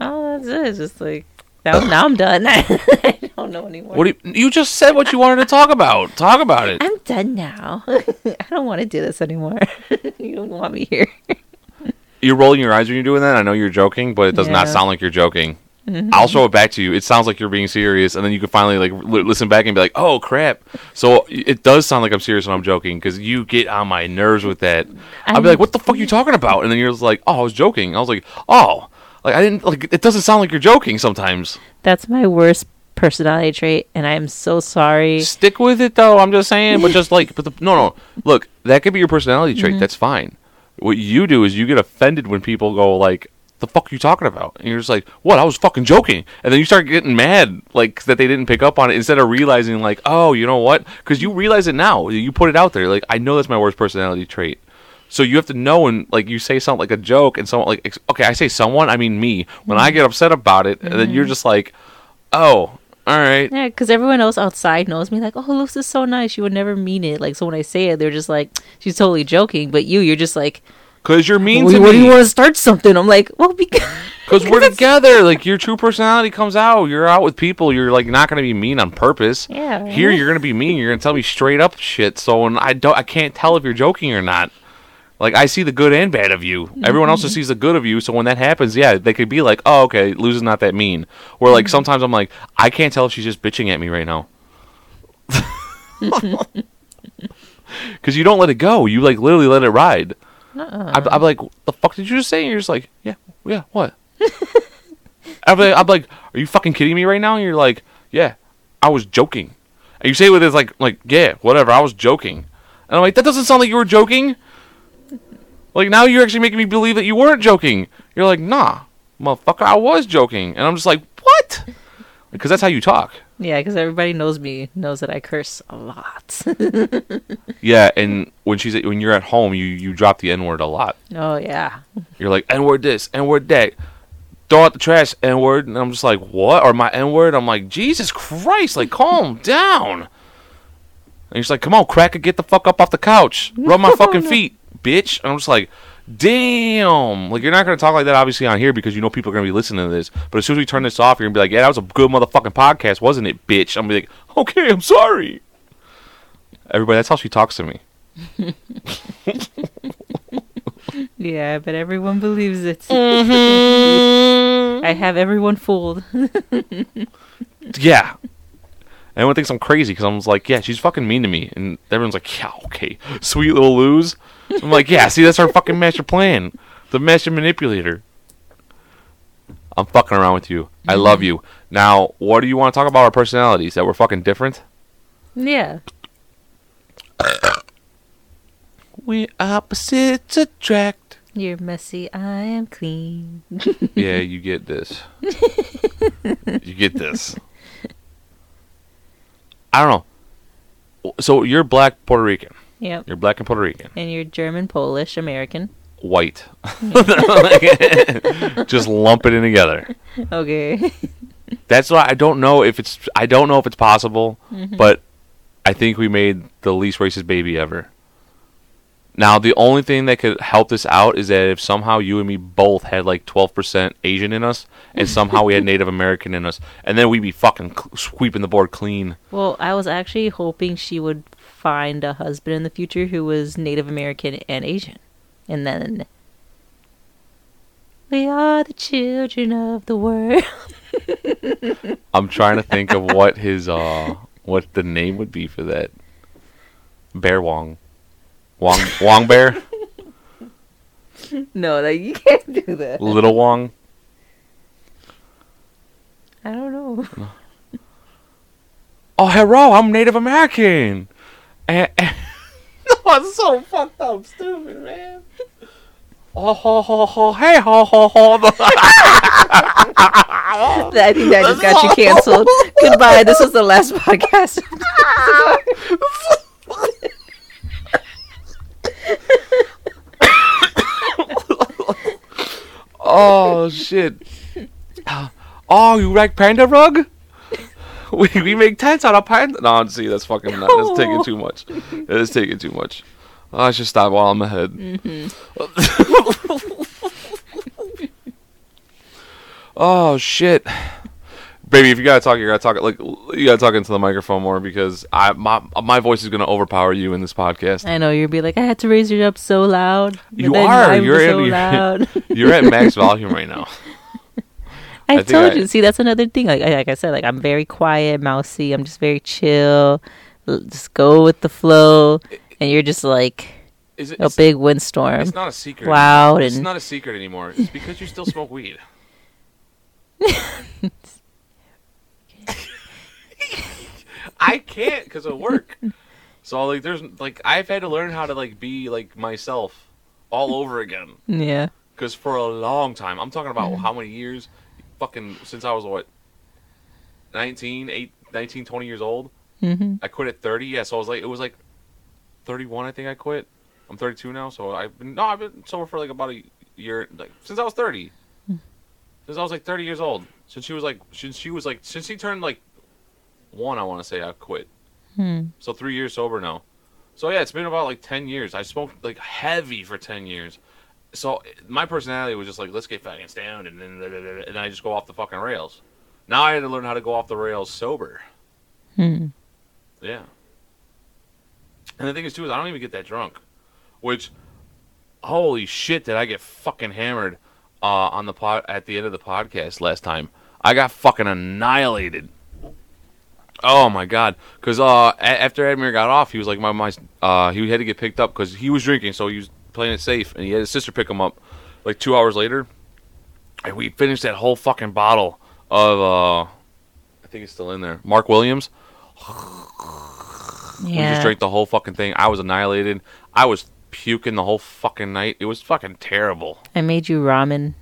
oh, that's it. It's just like, now, now I'm done. I don't know anymore. What do you, you just said? What you wanted to talk about? Talk about it. I'm done now. I don't want to do this anymore. you don't want me here. You're rolling your eyes when you're doing that. I know you're joking, but it does not sound like you're joking. Mm-hmm. I'll show it back to you. It sounds like you're being serious, and then you can finally like li- listen back and be like, "Oh crap!" So it does sound like I'm serious when I'm joking because you get on my nerves with that. I'll be like, "What the fuck are you talking about?" And then you're just like, "Oh, I was joking." I was like, "Oh, like I didn't like." It doesn't sound like you're joking sometimes. That's my worst personality trait, and I'm so sorry. Stick with it though. I'm just saying, but just like, but the, no, no. Look, that could be your personality trait. Mm-hmm. That's fine. What you do is you get offended when people go like, "The fuck are you talking about?" And you're just like, "What? I was fucking joking." And then you start getting mad like that they didn't pick up on it instead of realizing like, "Oh, you know what?" Because you realize it now. You put it out there. Like, I know that's my worst personality trait. So you have to know when like you say something like a joke and someone like ex- okay, I say someone, I mean me. When I mm-hmm. get upset about it, and then you're mm-hmm. just like, "Oh, all right." Yeah, because everyone else outside knows me. Like, oh, Luce is so nice. You would never mean it. Like, so when I say it, they're just like, she's totally joking. But you, you're just like, Cause you're mean "Well, to what do you want to start something? I'm like, well, because Because we're together. Like your true personality comes out. You're out with people. You're like not gonna be mean on purpose. Yeah. Here you're gonna be mean. You're gonna tell me straight up shit. So when I don't, I can't tell if you're joking or not. Like I see the good and bad of you. Everyone else just sees the good of you. So when that happens, yeah, they could be like, "Oh, okay, is not that mean." Or like mm-hmm. sometimes I'm like, I can't tell if she's just bitching at me right now. Because you don't let it go. You like literally let it ride. Uh-uh. I'm, I'm like, the fuck did you just say? And you're just like, yeah, yeah, what? I'm, like, I'm like, are you fucking kidding me right now? And you're like, yeah, I was joking. And you say it with this like, like, yeah, whatever, I was joking. And I'm like, that doesn't sound like you were joking. Like now you're actually making me believe that you weren't joking. You're like, nah, motherfucker, I was joking. And I'm just like, what? Because that's how you talk. yeah, because everybody knows me, knows that I curse a lot. Yeah, and when she's when you're at home, you you drop the n word a lot. oh yeah, You're like, N word this, N word that. Throw out the trash, N word. And I'm just like, what? Or my N word? I'm like, Jesus Christ, like, calm down. And he's like, come on, cracker, get the fuck up off the couch. Rub my fucking feet, bitch. And I'm just like, damn. Like, you're not going to talk like that, obviously, on here because you know people are going to be listening to this. But as soon as we turn this off, you're going to be like, yeah, that was a good motherfucking podcast, wasn't it, bitch? I'm going to be like, okay, I'm sorry. Everybody, that's how she talks to me. yeah, but everyone believes it. Mm-hmm. I have everyone fooled. Yeah. Everyone thinks I'm crazy because I'm like, yeah, she's fucking mean to me, and everyone's like, yeah, okay, sweet little lose. I'm like, yeah, see, that's our fucking master plan, the master manipulator. I'm fucking around with you. I mm-hmm. love you. Now, what do you want to talk about our personalities? That we're fucking different? Yeah. We opposites attract. You're messy, I am clean. yeah, you get this. you get this. I don't know. So you're black Puerto Rican. Yep. You're black and Puerto Rican. And you're German, Polish, American. White. Just lump it in together. Okay. That's why I don't know if it's I don't know if it's possible, Mm-hmm. but I think we made the least racist baby ever. Now the only thing that could help this out is that if somehow you and me both had like twelve percent Asian in us, and somehow we had Native American in us, and then we'd be fucking sweeping the board clean. well, I was actually hoping she would find a husband in the future who was Native American and Asian. And then. We are the children of the world. I'm trying to think of what his uh what the name would be for that. Bear Wong. Wong Wong Bear? no, like, you can't do that. Little Wong? I don't know. Oh hello, I'm Native American. And, and I'm so fucked up stupid, man. Oh ho ho ho hey ho ho ho I think that just got you canceled. Goodbye. This was the last podcast. Oh shit. Oh, you like panda rug? We, we make tents out of panda. No, see, that's fucking. Not, that's taking too much. That is taking too much. Oh, I should stop while I'm ahead. Mm-hmm. oh shit, baby! If you gotta talk, you gotta talk. Like you gotta talk into the microphone more because I my my voice is gonna overpower you in this podcast. I know you'll be like, I had to raise it up so loud. You are. You're so you're- loud. You're at max volume right now. I, I told I- you. See, that's another thing. Like, like I said, like I'm very quiet, mousy. I'm just very chill. Just go with the flow, and you're just like Is it? a big windstorm. It's not a secret. Loud anymore. It's and- not a secret anymore. It's because you still smoke weed. I can't because of work. So like, there's like I've had to learn how to like be like myself all over again. yeah. Because for a long time, I'm talking about how many years, fucking since I was what, 19, 8, 19, 20 years old. hmm I quit at 30. Yeah, so I was like, it was like 31. I think I quit. I'm 32 now, so I've been no, I've been sober for like about a year, like since I was 30. Since I was like 30 years old. Since she was like, since she was like, since she turned like one, I want to say I quit. Hmm. So three years sober now. So yeah, it's been about like 10 years. I smoked like heavy for 10 years. So my personality was just like, let's get fucking stoned, and then and I just go off the fucking rails. Now I had to learn how to go off the rails sober. Hmm. Yeah. And the thing is too is I don't even get that drunk, which, holy shit, did I get fucking hammered uh, on the pod at the end of the podcast last time? I got fucking annihilated. Oh my god! Because uh, a- after Admir got off, he was like my my uh, he had to get picked up because he was drinking, so he was playing it safe, and he had his sister pick him up. Like two hours later, and we finished that whole fucking bottle of uh, I think it's still in there. Mark Williams. Yeah. We just drank the whole fucking thing. I was annihilated. I was puking the whole fucking night. It was fucking terrible. I made you ramen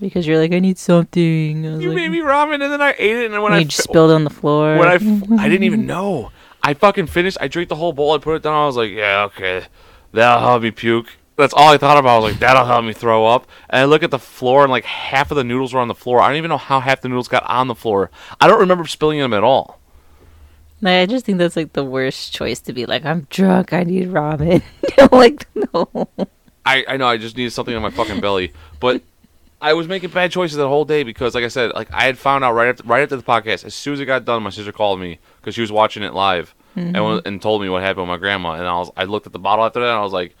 because you're like, I need something. I was You like, made me ramen, and then I ate it, and then when and I you just fi- spilled it on the floor. when I f- I didn't even know. I fucking finished. I drank the whole bowl. I put it down. I was like, yeah, okay, that'll help me puke. That's all I thought about. I was like, that'll help me throw up. And I look at the floor, and like half of the noodles were on the floor. I don't even know how half the noodles got on the floor. I don't remember spilling them at all. Like, I just think that's like the worst choice to be like, I'm drunk, I need ramen. Like, no. I, I know I just needed something in my fucking belly, but I was making bad choices the whole day because, like I said, like I had found out right after right after the podcast. As soon as it got done, my sister called me because she was watching it live mm-hmm. and and told me what happened with my grandma. And I was I looked at the bottle after that and I was like,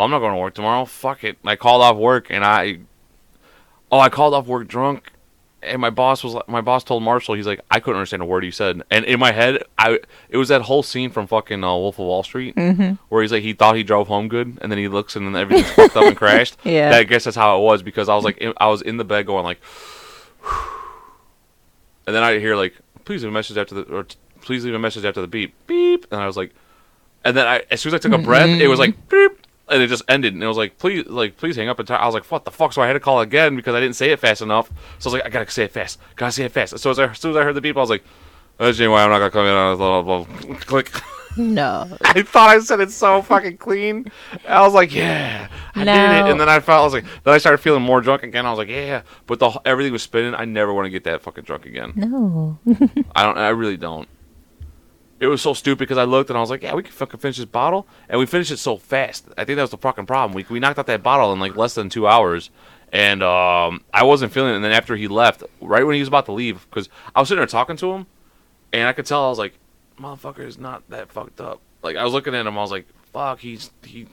well, I'm not going to work tomorrow. Fuck it. And I called off work and I oh I called off work drunk. And my boss was like, my boss told Marshall, he's like, I couldn't understand a word he said. And in my head, I it was that whole scene from fucking uh, Wolf of Wall Street, where he's like, he thought he drove home good, and then he looks and then everything's fucked up and crashed. Yeah. That, I guess that's how it was because I was like, I was in the bed going like, and then I hear like, please leave a message after the or please leave a message after the beep beep, and I was like, and then I as soon as I took a breath, it was like beep, and it just ended, and it was like please like please hang up and t-. I was like what the fuck, so I had to call again because I didn't say it fast enough, so I was like I gotta say it fast, gotta say it fast. So as, I, as soon as I heard the beep, I was like, oh, that's why I'm not gonna come in on blah, blah, blah. click. No. I thought I said it so fucking clean. I was like, yeah, I did it. And then I felt, I was like, then I started feeling more drunk again. I was like, yeah, but the everything was spinning. I never want to get that fucking drunk again. No. I don't. I really don't. It was so stupid because I looked and I was like, yeah, we can fucking finish this bottle, and we finished it so fast. I think that was the fucking problem. We we knocked out that bottle in like less than two hours. And um, I wasn't feeling it. And then after he left, right when he was about to leave, because I was sitting there talking to him, and I could tell I was like, motherfucker is not that fucked up. Like I was looking at him, I was like, fuck, he's he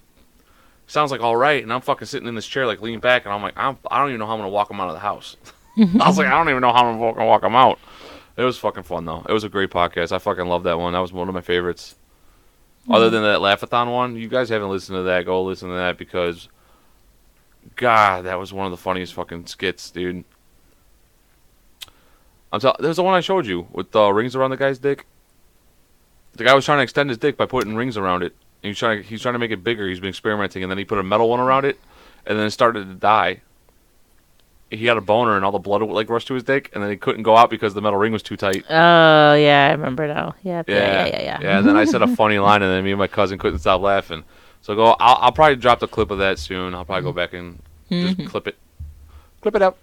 sounds like all right, and I'm fucking sitting in this chair like leaning back, and I'm like, I'm, I don't even know how I'm gonna walk him out of the house. I was like, I don't even know how I'm gonna walk him out. It was fucking fun though. It was a great podcast. I fucking love that one. That was one of my favorites. Other than that Laughathon one, you guys haven't listened to that. Go listen to that because, God, that was one of the funniest fucking skits, dude. I'm tell- There's the one I showed you with the rings around the guy's dick. The guy was trying to extend his dick by putting rings around it. And he's trying to he's trying to make it bigger. He's been experimenting, and then he put a metal one around it, and then it started to die. He had a boner, and all the blood would like rush to his dick, and then he couldn't go out because the metal ring was too tight. Oh yeah, I remember now. Yeah, yeah, yeah, yeah. yeah. Yeah, and then I said a funny line, and then me and my cousin couldn't stop laughing. So go. I'll, I'll probably drop the clip of that soon. I'll probably go back and just mm-hmm. clip it, clip it up.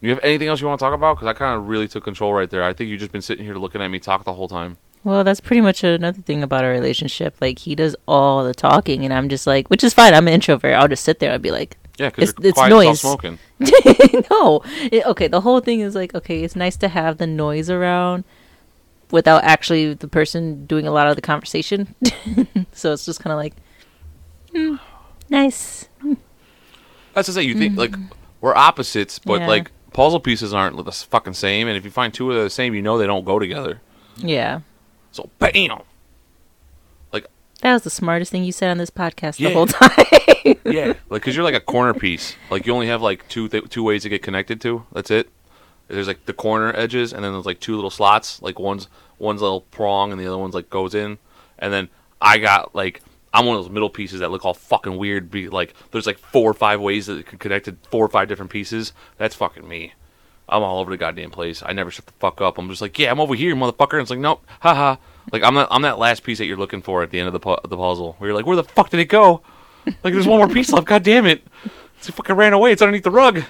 You have anything else you want to talk about? Because I kind of really took control right there. I think you've just been sitting here looking at me talk the whole time. Well, that's pretty much another thing about our relationship. Like he does all the talking, and I'm just like, which is fine. I'm an introvert. I'll just sit there I'd be like, Yeah, because It's- it's noise. smoking. no. It- okay, the whole thing is like, okay, it's nice to have the noise around without actually the person doing a lot of the conversation. so it's just kind of like, hmm, nice. That's to say, you think like we're opposites, but Yeah. like puzzle pieces aren't the fucking same. And if you find two of the same, you know they don't go together. Yeah. So bam. That was the smartest thing you said on this podcast Yeah. the whole time. Yeah, like because you're like a corner piece. Like you only have like two th- two ways to get connected to. That's it. There's like the corner edges, and then there's like two little slots. Like one's one's a little prong, and the other one's like goes in. And then I got like I'm one of those middle pieces that look all fucking weird. Be like there's like four or five ways that it could connect to four or five different pieces. That's fucking me. I'm all over the goddamn place. I never shut the fuck up. I'm just like, yeah, I'm over here, motherfucker. And it's like, nope, haha. Like I'm that I'm that last piece that you're looking for at the end of the pu- the puzzle. Where you're like, where the fuck did it go? Like there's one more piece left. God damn it! It fucking ran away. It's underneath the rug.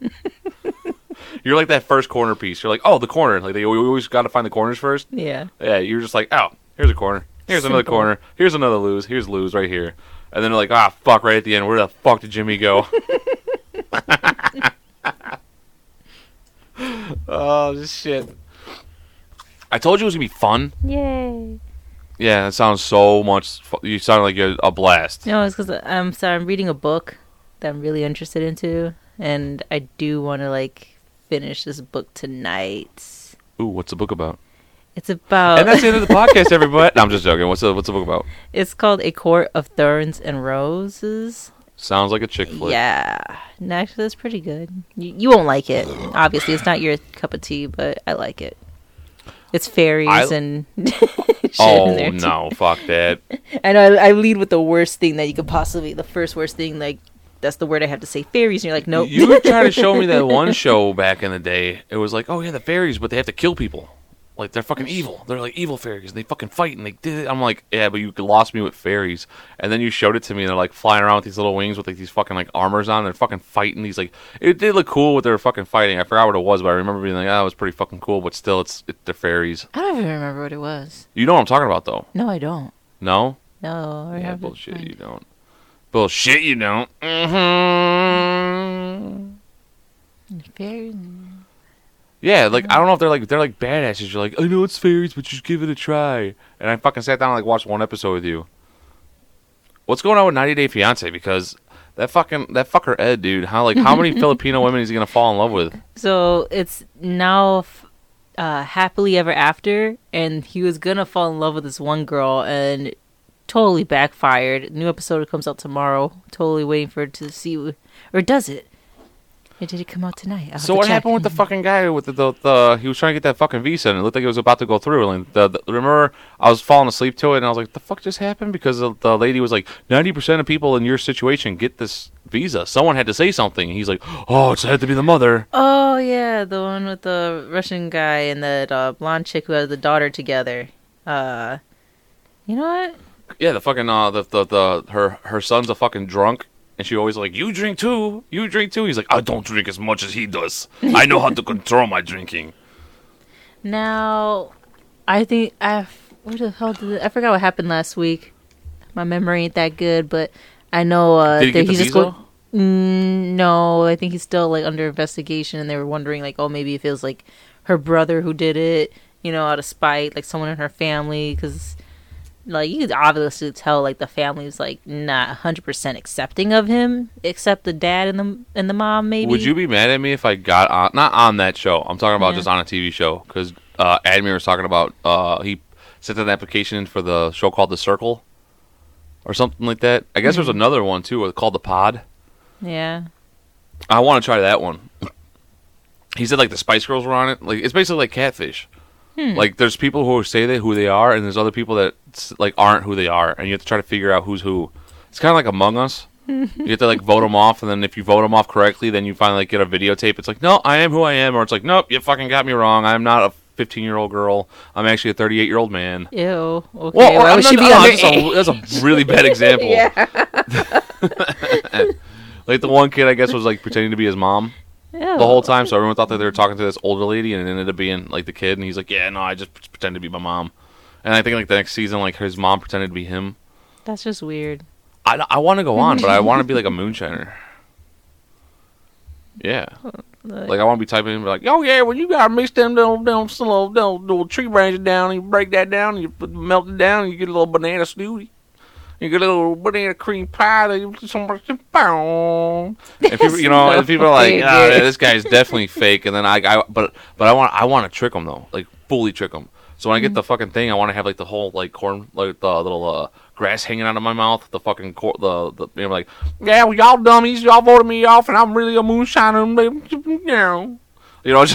you're like that first corner piece. You're like, oh, the corner. Like they we always got to find the corners first. yeah. Yeah, you're just like, oh, here's a corner. Here's another corner. Here's another lose. Here's lose right here. And then they're like, ah, fuck, right at the end. Where the fuck did Jimmy go? oh, this shit. I told you it was gonna be fun. Yay. Yeah, it sounds so much. Fu- you sound like you're a blast. No, it's because I'm um, sorry. I'm reading a book that I'm really interested into, and I do want to like finish this book tonight. Ooh, what's the book about? It's about. and that's the end of the podcast, everybody. No, I'm just joking. What's the What's the book about? it's called A Court of Thorns and Roses. Sounds like a chick flick. Yeah, and actually, that's pretty good. You, you won't like it. Obviously, it's not your cup of tea, but I like it. It's fairies I- and shit Oh no, fuck that. I know I, I lead with the worst thing that you could possibly. The first worst thing, like that's the word I have to say. Fairies, and you're like, nope. You were trying to show me that one show back in the day. It was like, oh yeah, the fairies, but they have to kill people. Like they're fucking evil. They're like evil fairies. And they fucking fight and they did it. I'm like, yeah, but you lost me with fairies. And then you showed it to me, and they're like flying around with these little wings with like these fucking like armors on. They're fucking fighting these like. It did look cool what they were fucking fighting. I forgot what it was, but I remember being like, oh, that was pretty fucking cool. But still, it's it, they're fairies. I don't even remember what it was. You know what I'm talking about, though. No, I don't. No. No, I Yeah, bullshit. You don't. Bullshit. You don't. Mm-hmm. Fairies. Yeah, like I don't know if they're like they're like badasses. You're like, I know it's fairies, but just give it a try. And I fucking sat down and like watched one episode with you. What's going on with 90 Day Fiance? Because that fucking that fucker Ed, dude. How like how many Filipino women is he gonna fall in love with? So it's now f- uh, happily ever after, and he was gonna fall in love with this one girl, and totally backfired. New episode comes out tomorrow. Totally waiting for it to see, or does it? Or did it come out tonight? I'll So what check. happened with the fucking guy with the, the, the he was trying to get that fucking visa and it looked like it was about to go through and the, the remember I was falling asleep to it and I was like the fuck just happened because the, the lady was like 90% of people in your situation get this visa. Someone had to say something. And he's like, "Oh, it's had to be the mother." Oh yeah, the one with the Russian guy and that uh, blonde chick who has the daughter together. Uh, you know what? Yeah, the fucking uh the the, the her her son's a fucking drunk and she always like, "You drink too. You drink too." He's like, "I don't drink as much as he does. I know how to control my drinking." Now, I think I what the hell did I forgot what happened last week. My memory ain't that good, but I know uh, Did he that he's just visa? go- Mm, no, I think he's still like under investigation, and they were wondering like, oh, maybe if it was like her brother who did it, you know, out of spite, like someone in her family, because like you could obviously tell like the family was like not hundred percent accepting of him, except the dad and the and the mom maybe. Would you be mad at me if I got on not on that show? I'm talking about Yeah. just on a TV show because uh, Admir was talking about uh, he sent an application for the show called The Circle or something like that. I guess there's Mm-hmm. another one too called The Pod. Yeah. I want to try that one. He said like the Spice Girls were on it. Like it's basically like Catfish. Hmm. Like there's people who say they who they are, and there's other people that like aren't who they are, and you have to try to figure out who's who. It's kind of like Among Us. you have to like vote them off, and then if you vote them off correctly, then you finally like, get a videotape. It's like, no, I am who I am, or it's like, nope, you fucking got me wrong. I'm not a 15 year old girl. I'm actually a 38 year old man. Ew. Okay. Well, or- would she be that's, a, that's a really bad example. yeah. Like the one kid, I guess, was like pretending to be his mom. Ew. the whole time. So everyone thought that they were talking to this older lady, and it ended up being like the kid. And he's like, "Yeah, no, I just pretend to be my mom." And I think like the next season, like his mom pretended to be him. That's just weird. I, I want to go on, but I want to be like a moonshiner. Yeah, like I want to be typing in be like, "Oh yeah, when you gotta mix them little little little, little, little tree branches down, and you break that down, and you put, melt it down, and you get a little banana smoothie." You get a little banana cream pie. That you some and people, you know, and people are like, so "Ah, good." "This guy's definitely fake." And then I, I, but, but I want, I want to trick them though, like fully trick them. So when I get the fucking thing, I want to have like the whole like corn, like the little uh, grass hanging out of my mouth, the fucking cor- the, the, you know, like, yeah, well, y'all dummies, y'all voted me off, and I'm really a moonshiner, you know, you know.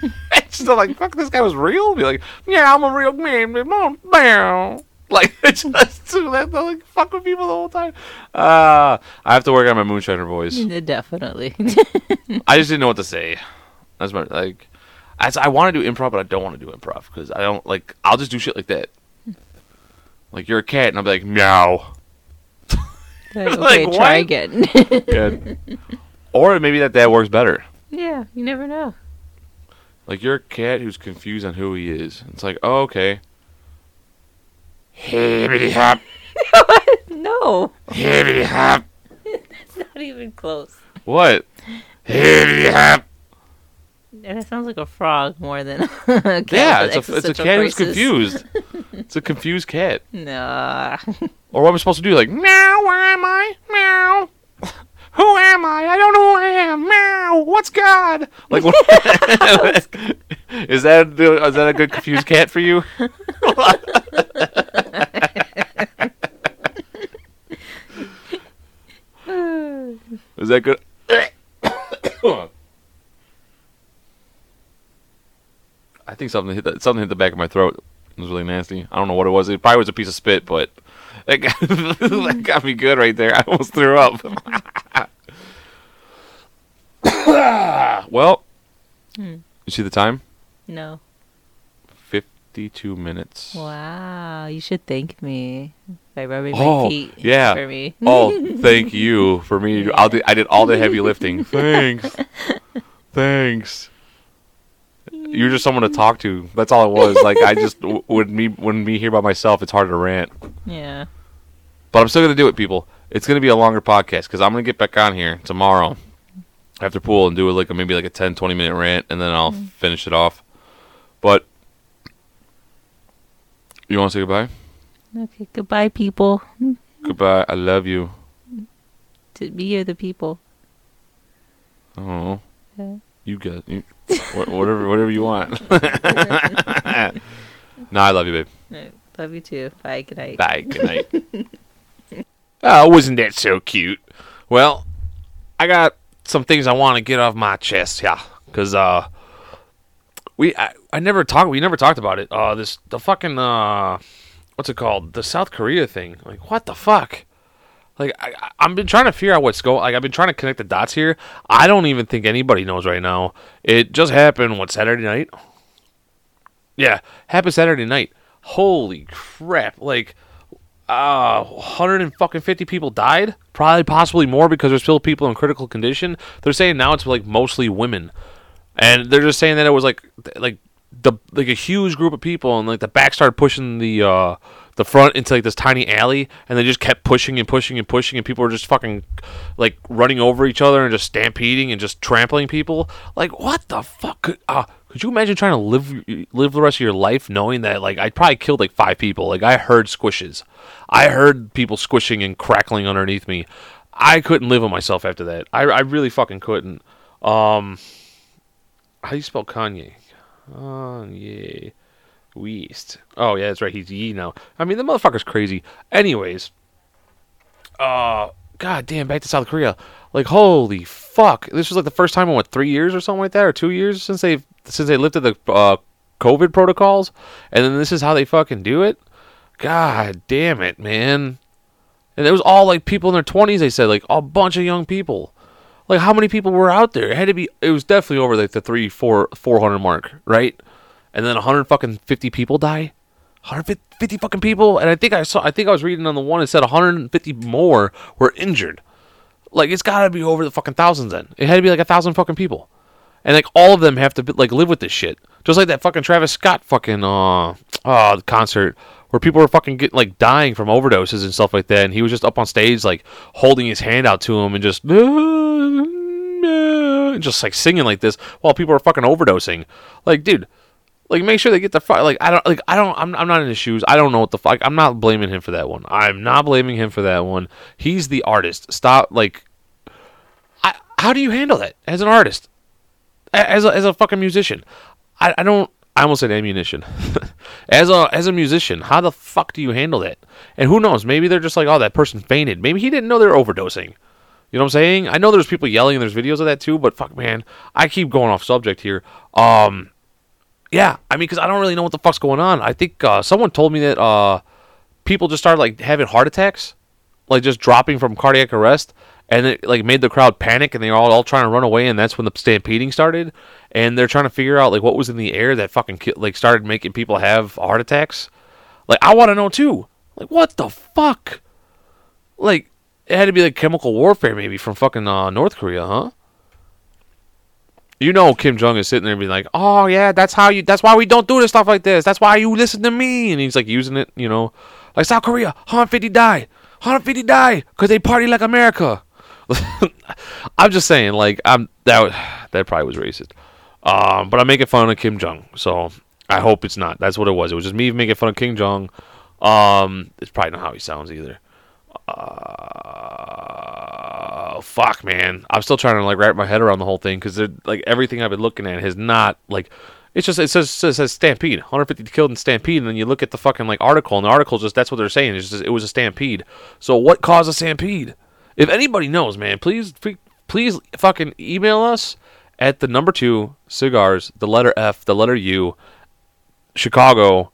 Just, it's just like, fuck, this guy was real. Be like, yeah, I'm a real man, bam. Like, it's just that, like, fuck with people the whole time. Uh, I have to work on my moonshiner voice. Definitely. I just didn't know what to say. That's my like. I, I want to do improv, but I don't want to do improv because I don't like. I'll just do shit like that. Like you're a cat, and I'll be like meow. okay, Like, try again. Or maybe that that works better. yeah, you never know. Like you're a cat who's confused on who he is. It's like, oh okay. Hibbity hop, No, hibbity hop. not even close. What? Hibbity hop. And it sounds like a frog more than a cat. Yeah, it's a it's a existential cat who's confused. it's a confused cat. Nah. Or what am I supposed to do? Like, meow, where am I? Meow. Who am I? I don't know who I am. Meow. What's God? Like, what? is that is that a good confused cat for you? Is that good? I think something hit the, something hit the back of my throat. It was really nasty. I don't know what it was. It probably was a piece of spit, but that got, that got me good right there. I almost threw up. well, Hmm. you see the time? No. Fifty-two minutes. Wow, you should thank me by rubbing Oh, my feet yeah. for me. Oh, thank you for me. I'll do, I did all the heavy lifting. Thanks. Thanks. You're just someone to talk to. That's all it was. Like I just w- when me when me here by myself, it's hard to rant. yeah. But I'm still gonna do it, people. It's gonna be a longer podcast because I'm gonna get back on here tomorrow after pool and do like a, maybe like a 10, 20 minute rant, and then I'll mm. finish it off. But you want to say goodbye? Okay, goodbye, people. Goodbye. I love you. To be here, the people. Oh. Yeah. You get you, whatever whatever you want. no, I love you, babe. Love you too. Bye. Good night. Bye. Good night. oh, wasn't that so cute? Well, I got some things I want to get off my chest, yeah, because uh, we I, I never talked we never talked about it. Uh, this the fucking uh, what's it called? The South Korea thing. Like, what the fuck? Like, I, I've been trying to figure out what's going. Like, I've been trying to connect the dots here. I don't even think anybody knows right now. It just happened. What Saturday night? Yeah, happened Saturday night. Holy crap! Like, uh, 150 people died. Probably, possibly more because there's still people in critical condition. They're saying now it's like mostly women, and they're just saying that it was like, like the like a huge group of people, and like the back started pushing the uh the front into like this tiny alley, and they just kept pushing and pushing and pushing, and people were just fucking like running over each other and just stampeding and just trampling people. Like, what the fuck? Could, uh, could you imagine trying to live live the rest of your life knowing that like I probably killed like five people? Like I heard squishes, I heard people squishing and crackling underneath me. I couldn't live with myself after that. I, I really fucking couldn't. Um, how do you spell Kanye? Kanye West. Oh yeah, that's right. He's Ye now. I mean, the motherfucker's crazy. Anyways, uh, god damn, back to South Korea. Like, holy fuck! This was like the first time in what three years or something like that, or two years since they since they lifted the uh, COVID protocols, and then this is how they fucking do it. God damn it, man! And it was all like people in their twenties. They said like a bunch of young people. Like how many people were out there? It had to be. It was definitely over like the three, four, four hundred mark, right? And then hundred fucking fifty people die. 150 fucking people, and I think I saw. I think I was reading on the one. It said 150 more were injured. Like it's got to be over the fucking thousands. Then it had to be like a thousand fucking people, and like all of them have to be, like live with this shit. Just like that fucking Travis Scott fucking uh uh concert where people were fucking getting like dying from overdoses and stuff like that, and he was just up on stage like holding his hand out to him and just and just like singing like this while people are fucking overdosing. Like, dude, like make sure they get the fuck. Like, I don't like I don't. I'm I'm not in his shoes. I don't know what the fuck. I'm not blaming him for that one. I'm not blaming him for that one. He's the artist. Stop. Like, how do you handle that as an artist, as a, as a fucking musician? I, I don't. I almost said ammunition. as a as a musician, how the fuck do you handle that? And who knows? Maybe they're just like, oh, that person fainted. Maybe he didn't know they're overdosing. You know what I'm saying? I know there's people yelling and there's videos of that too, but fuck, man, I keep going off subject here. Um, yeah, I mean, because I don't really know what the fuck's going on. I think uh, someone told me that uh, people just started like having heart attacks, like just dropping from cardiac arrest, and it like made the crowd panic, and they all, all trying to run away, and that's when the stampeding started. And they're trying to figure out like what was in the air that fucking ki- like started making people have heart attacks. Like I want to know too. Like what the fuck? Like it had to be like chemical warfare maybe from fucking uh, North Korea, huh? You know Kim Jong is sitting there being like, "Oh yeah, that's how you. That's why we don't do this stuff like this. That's why you listen to me." And he's like using it, you know, like South Korea, 150 die, 150 die because they party like America. I'm just saying, like I'm that that probably was racist, um, but I'm making fun of Kim Jong, so I hope it's not. That's what it was. It was just me making fun of Kim Jong. Um, it's probably not how he sounds either. Uh, fuck, man. I'm still trying to like wrap my head around the whole thing because like everything I've been looking at has not like. It's just it says it says stampede, 150 killed in stampede, and then you look at the fucking like article, and the article just that's what they're saying. It's just, it was a stampede. So what caused a stampede? If anybody knows, man, please please fucking email us at the number two cigars, the letter F, the letter U, Chicago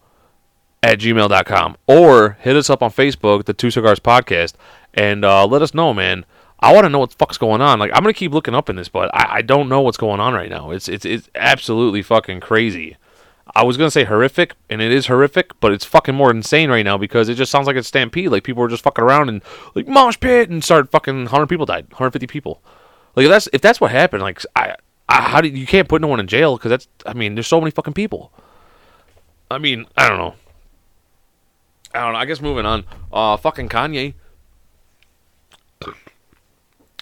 at gmail.com or hit us up on Facebook, the Two Cigars Podcast, and uh, let us know, man. I want to know what the fuck's going on. Like, I'm gonna keep looking up in this, but I, I don't know what's going on right now. It's it's it's absolutely fucking crazy. I was gonna say horrific, and it is horrific, but it's fucking more insane right now because it just sounds like a stampede. Like people were just fucking around and like mosh pit and started fucking 100 people died, 150 people. Like if that's if that's what happened, like I, I how do you can't put no one in jail because that's I mean there's so many fucking people. I mean I don't know. I don't know. I guess moving on. Uh, fucking Kanye.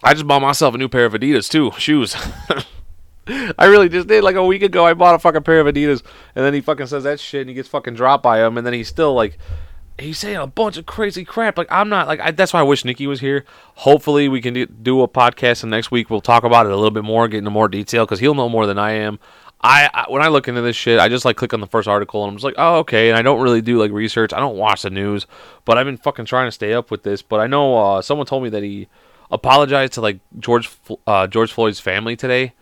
I just bought myself a new pair of Adidas too, shoes. I really just did. Like a week ago, I bought a fucking pair of Adidas, and then he fucking says that shit, and he gets fucking dropped by him, and then he's still like, he's saying a bunch of crazy crap. Like I'm not like I, that's why I wish Nikki was here. Hopefully, we can do, a podcast, and next week we'll talk about it a little bit more, get into more detail, because he'll know more than I am. I, I when I look into this shit, I just like click on the first article and I'm just like, oh okay, and I don't really do like research. I don't watch the news, but I've been fucking trying to stay up with this. But I know uh, someone told me that he, apologized to like George uh, George Floyd's family today.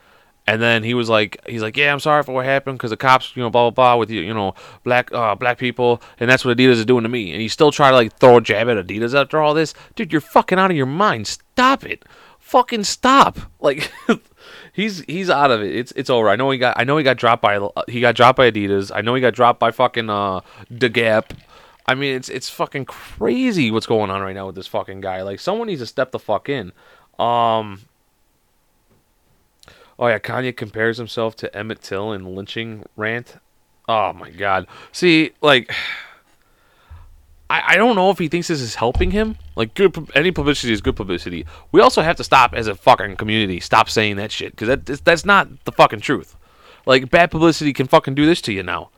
And then he was like, he's like, yeah, I'm sorry for what happened because the cops, you know, blah blah blah, with you, you know, black uh, black people, and that's what Adidas is doing to me. And he still try to like throw a jab at Adidas after all this, dude. You're fucking out of your mind. Stop it. Fucking stop. Like, he's he's out of it. It's it's over. I know he got I know he got dropped by he got dropped by Adidas. I know he got dropped by fucking uh the Gap. I mean, it's it's fucking crazy what's going on right now with this fucking guy. Like, someone needs to step the fuck in. Um, Oh yeah, Kanye compares himself to Emmett Till in lynching rant. Oh my god. See, like I, I don't know if he thinks this is helping him. Like good any publicity is good publicity. We also have to stop as a fucking community stop saying that shit cuz that that's- not the fucking truth. Like bad publicity can fucking do this to you now.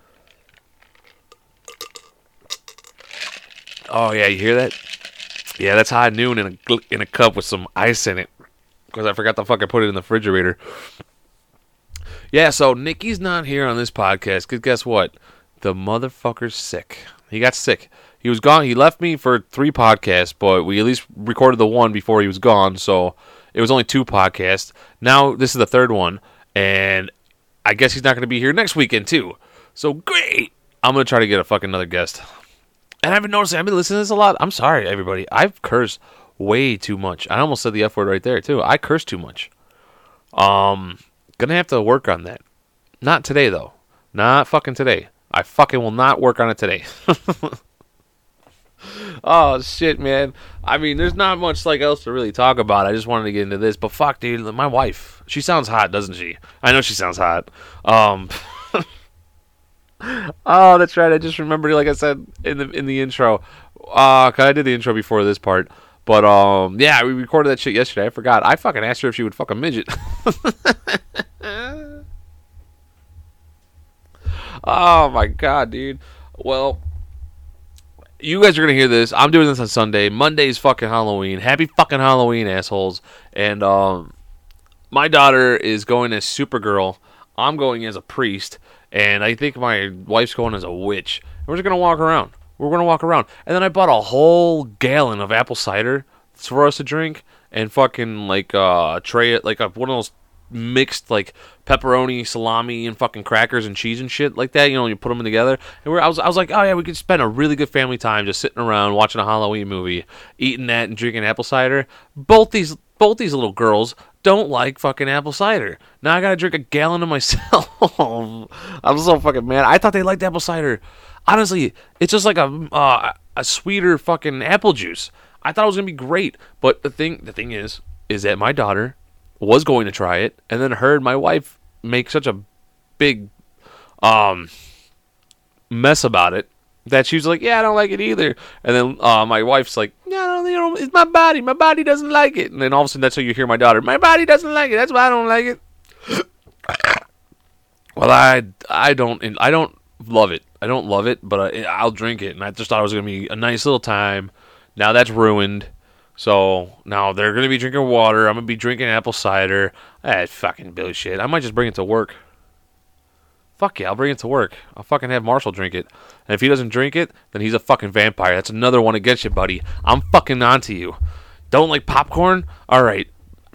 Oh yeah, you hear that? Yeah, that's High Noon in a in a cup with some ice in it because I forgot to fucking put it in the refrigerator. Yeah, so Nikki's not here on this podcast because guess what? The motherfucker's sick. He got sick. He was gone. He left me for three podcasts, but we at least recorded the one before he was gone, so it was only two podcasts. Now this is the third one, and I guess he's not going to be here next weekend too. So great. I'm gonna try to get a fucking another guest. And I've been noticing. I've been listening to this a lot. I'm sorry, everybody. I've cursed way too much. I almost said the f word right there too. I curse too much. Um, gonna have to work on that. Not today though. Not fucking today. I fucking will not work on it today. oh shit, man. I mean, there's not much like else to really talk about. I just wanted to get into this, but fuck, dude, my wife. She sounds hot, doesn't she? I know she sounds hot. Um. oh, that's right. I just remembered, like I said in the in the intro. Uh, 'cause I did the intro before this part. But um, yeah, we recorded that shit yesterday. I forgot. I fucking asked her if she would fuck a midget. oh my god, dude. Well, you guys are gonna hear this. I'm doing this on Sunday. Monday's fucking Halloween. Happy fucking Halloween, assholes. And um, my daughter is going as Supergirl. I'm going as a priest, and I think my wife's going as a witch. We're just gonna walk around. We're gonna walk around, and then I bought a whole gallon of apple cider for us to drink, and fucking like uh, tray it like a, one of those mixed like pepperoni, salami, and fucking crackers and cheese and shit like that. You know, you put them together. And I was, I was like, oh yeah, we could spend a really good family time just sitting around watching a Halloween movie, eating that and drinking apple cider. Both these, both these little girls don't like fucking apple cider. Now I gotta drink a gallon of myself. I'm so fucking mad. I thought they liked apple cider. Honestly, it's just like a uh, a sweeter fucking apple juice. I thought it was gonna be great, but the thing, the thing is, is that my daughter was going to try it, and then heard my wife make such a big um mess about it that she was like, "Yeah, I don't like it either." And then uh, my wife's like, "No, it's my body. My body doesn't like it." And then all of a sudden, that's how you hear my daughter, "My body doesn't like it. That's why I don't like it." well, I I don't I don't love it. I don't love it, but I, I'll drink it. And I just thought it was gonna be a nice little time. Now that's ruined. So now they're gonna be drinking water. I'm gonna be drinking apple cider. Eh, that fucking bullshit. I might just bring it to work. Fuck yeah, I'll bring it to work. I'll fucking have Marshall drink it. And if he doesn't drink it, then he's a fucking vampire. That's another one against you, buddy. I'm fucking onto you. Don't like popcorn? Alright.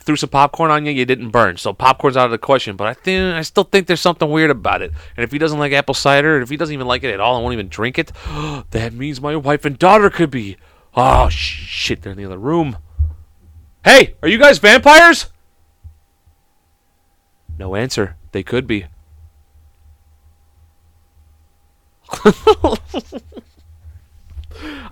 Threw some popcorn on you, you didn't burn. So popcorn's out of the question. But I think I still think there's something weird about it. And if he doesn't like apple cider, and if he doesn't even like it at all and won't even drink it, that means my wife and daughter could be. Oh shit, they're in the other room. Hey, are you guys vampires? No answer. They could be.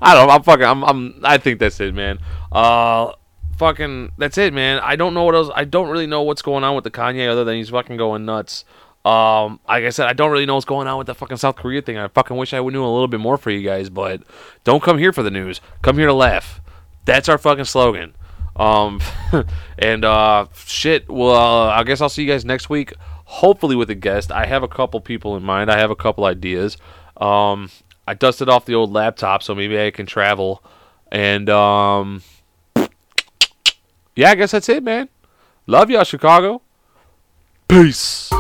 I don't know. I'm fucking. I'm. I'm. I think that's it, man. Uh, fucking. That's it, man. I don't know what else. I don't really know what's going on with the Kanye other than he's fucking going nuts. Um, like I said, I don't really know what's going on with the fucking South Korea thing. I fucking wish I knew a little bit more for you guys, but don't come here for the news. Come here to laugh. That's our fucking slogan. Um, and uh, shit. Well, uh, I guess I'll see you guys next week. Hopefully with a guest. I have a couple people in mind. I have a couple ideas. Um, I dusted off the old laptop, so maybe I can travel. And um, yeah, I guess that's it, man. Love y'all, Chicago. Peace.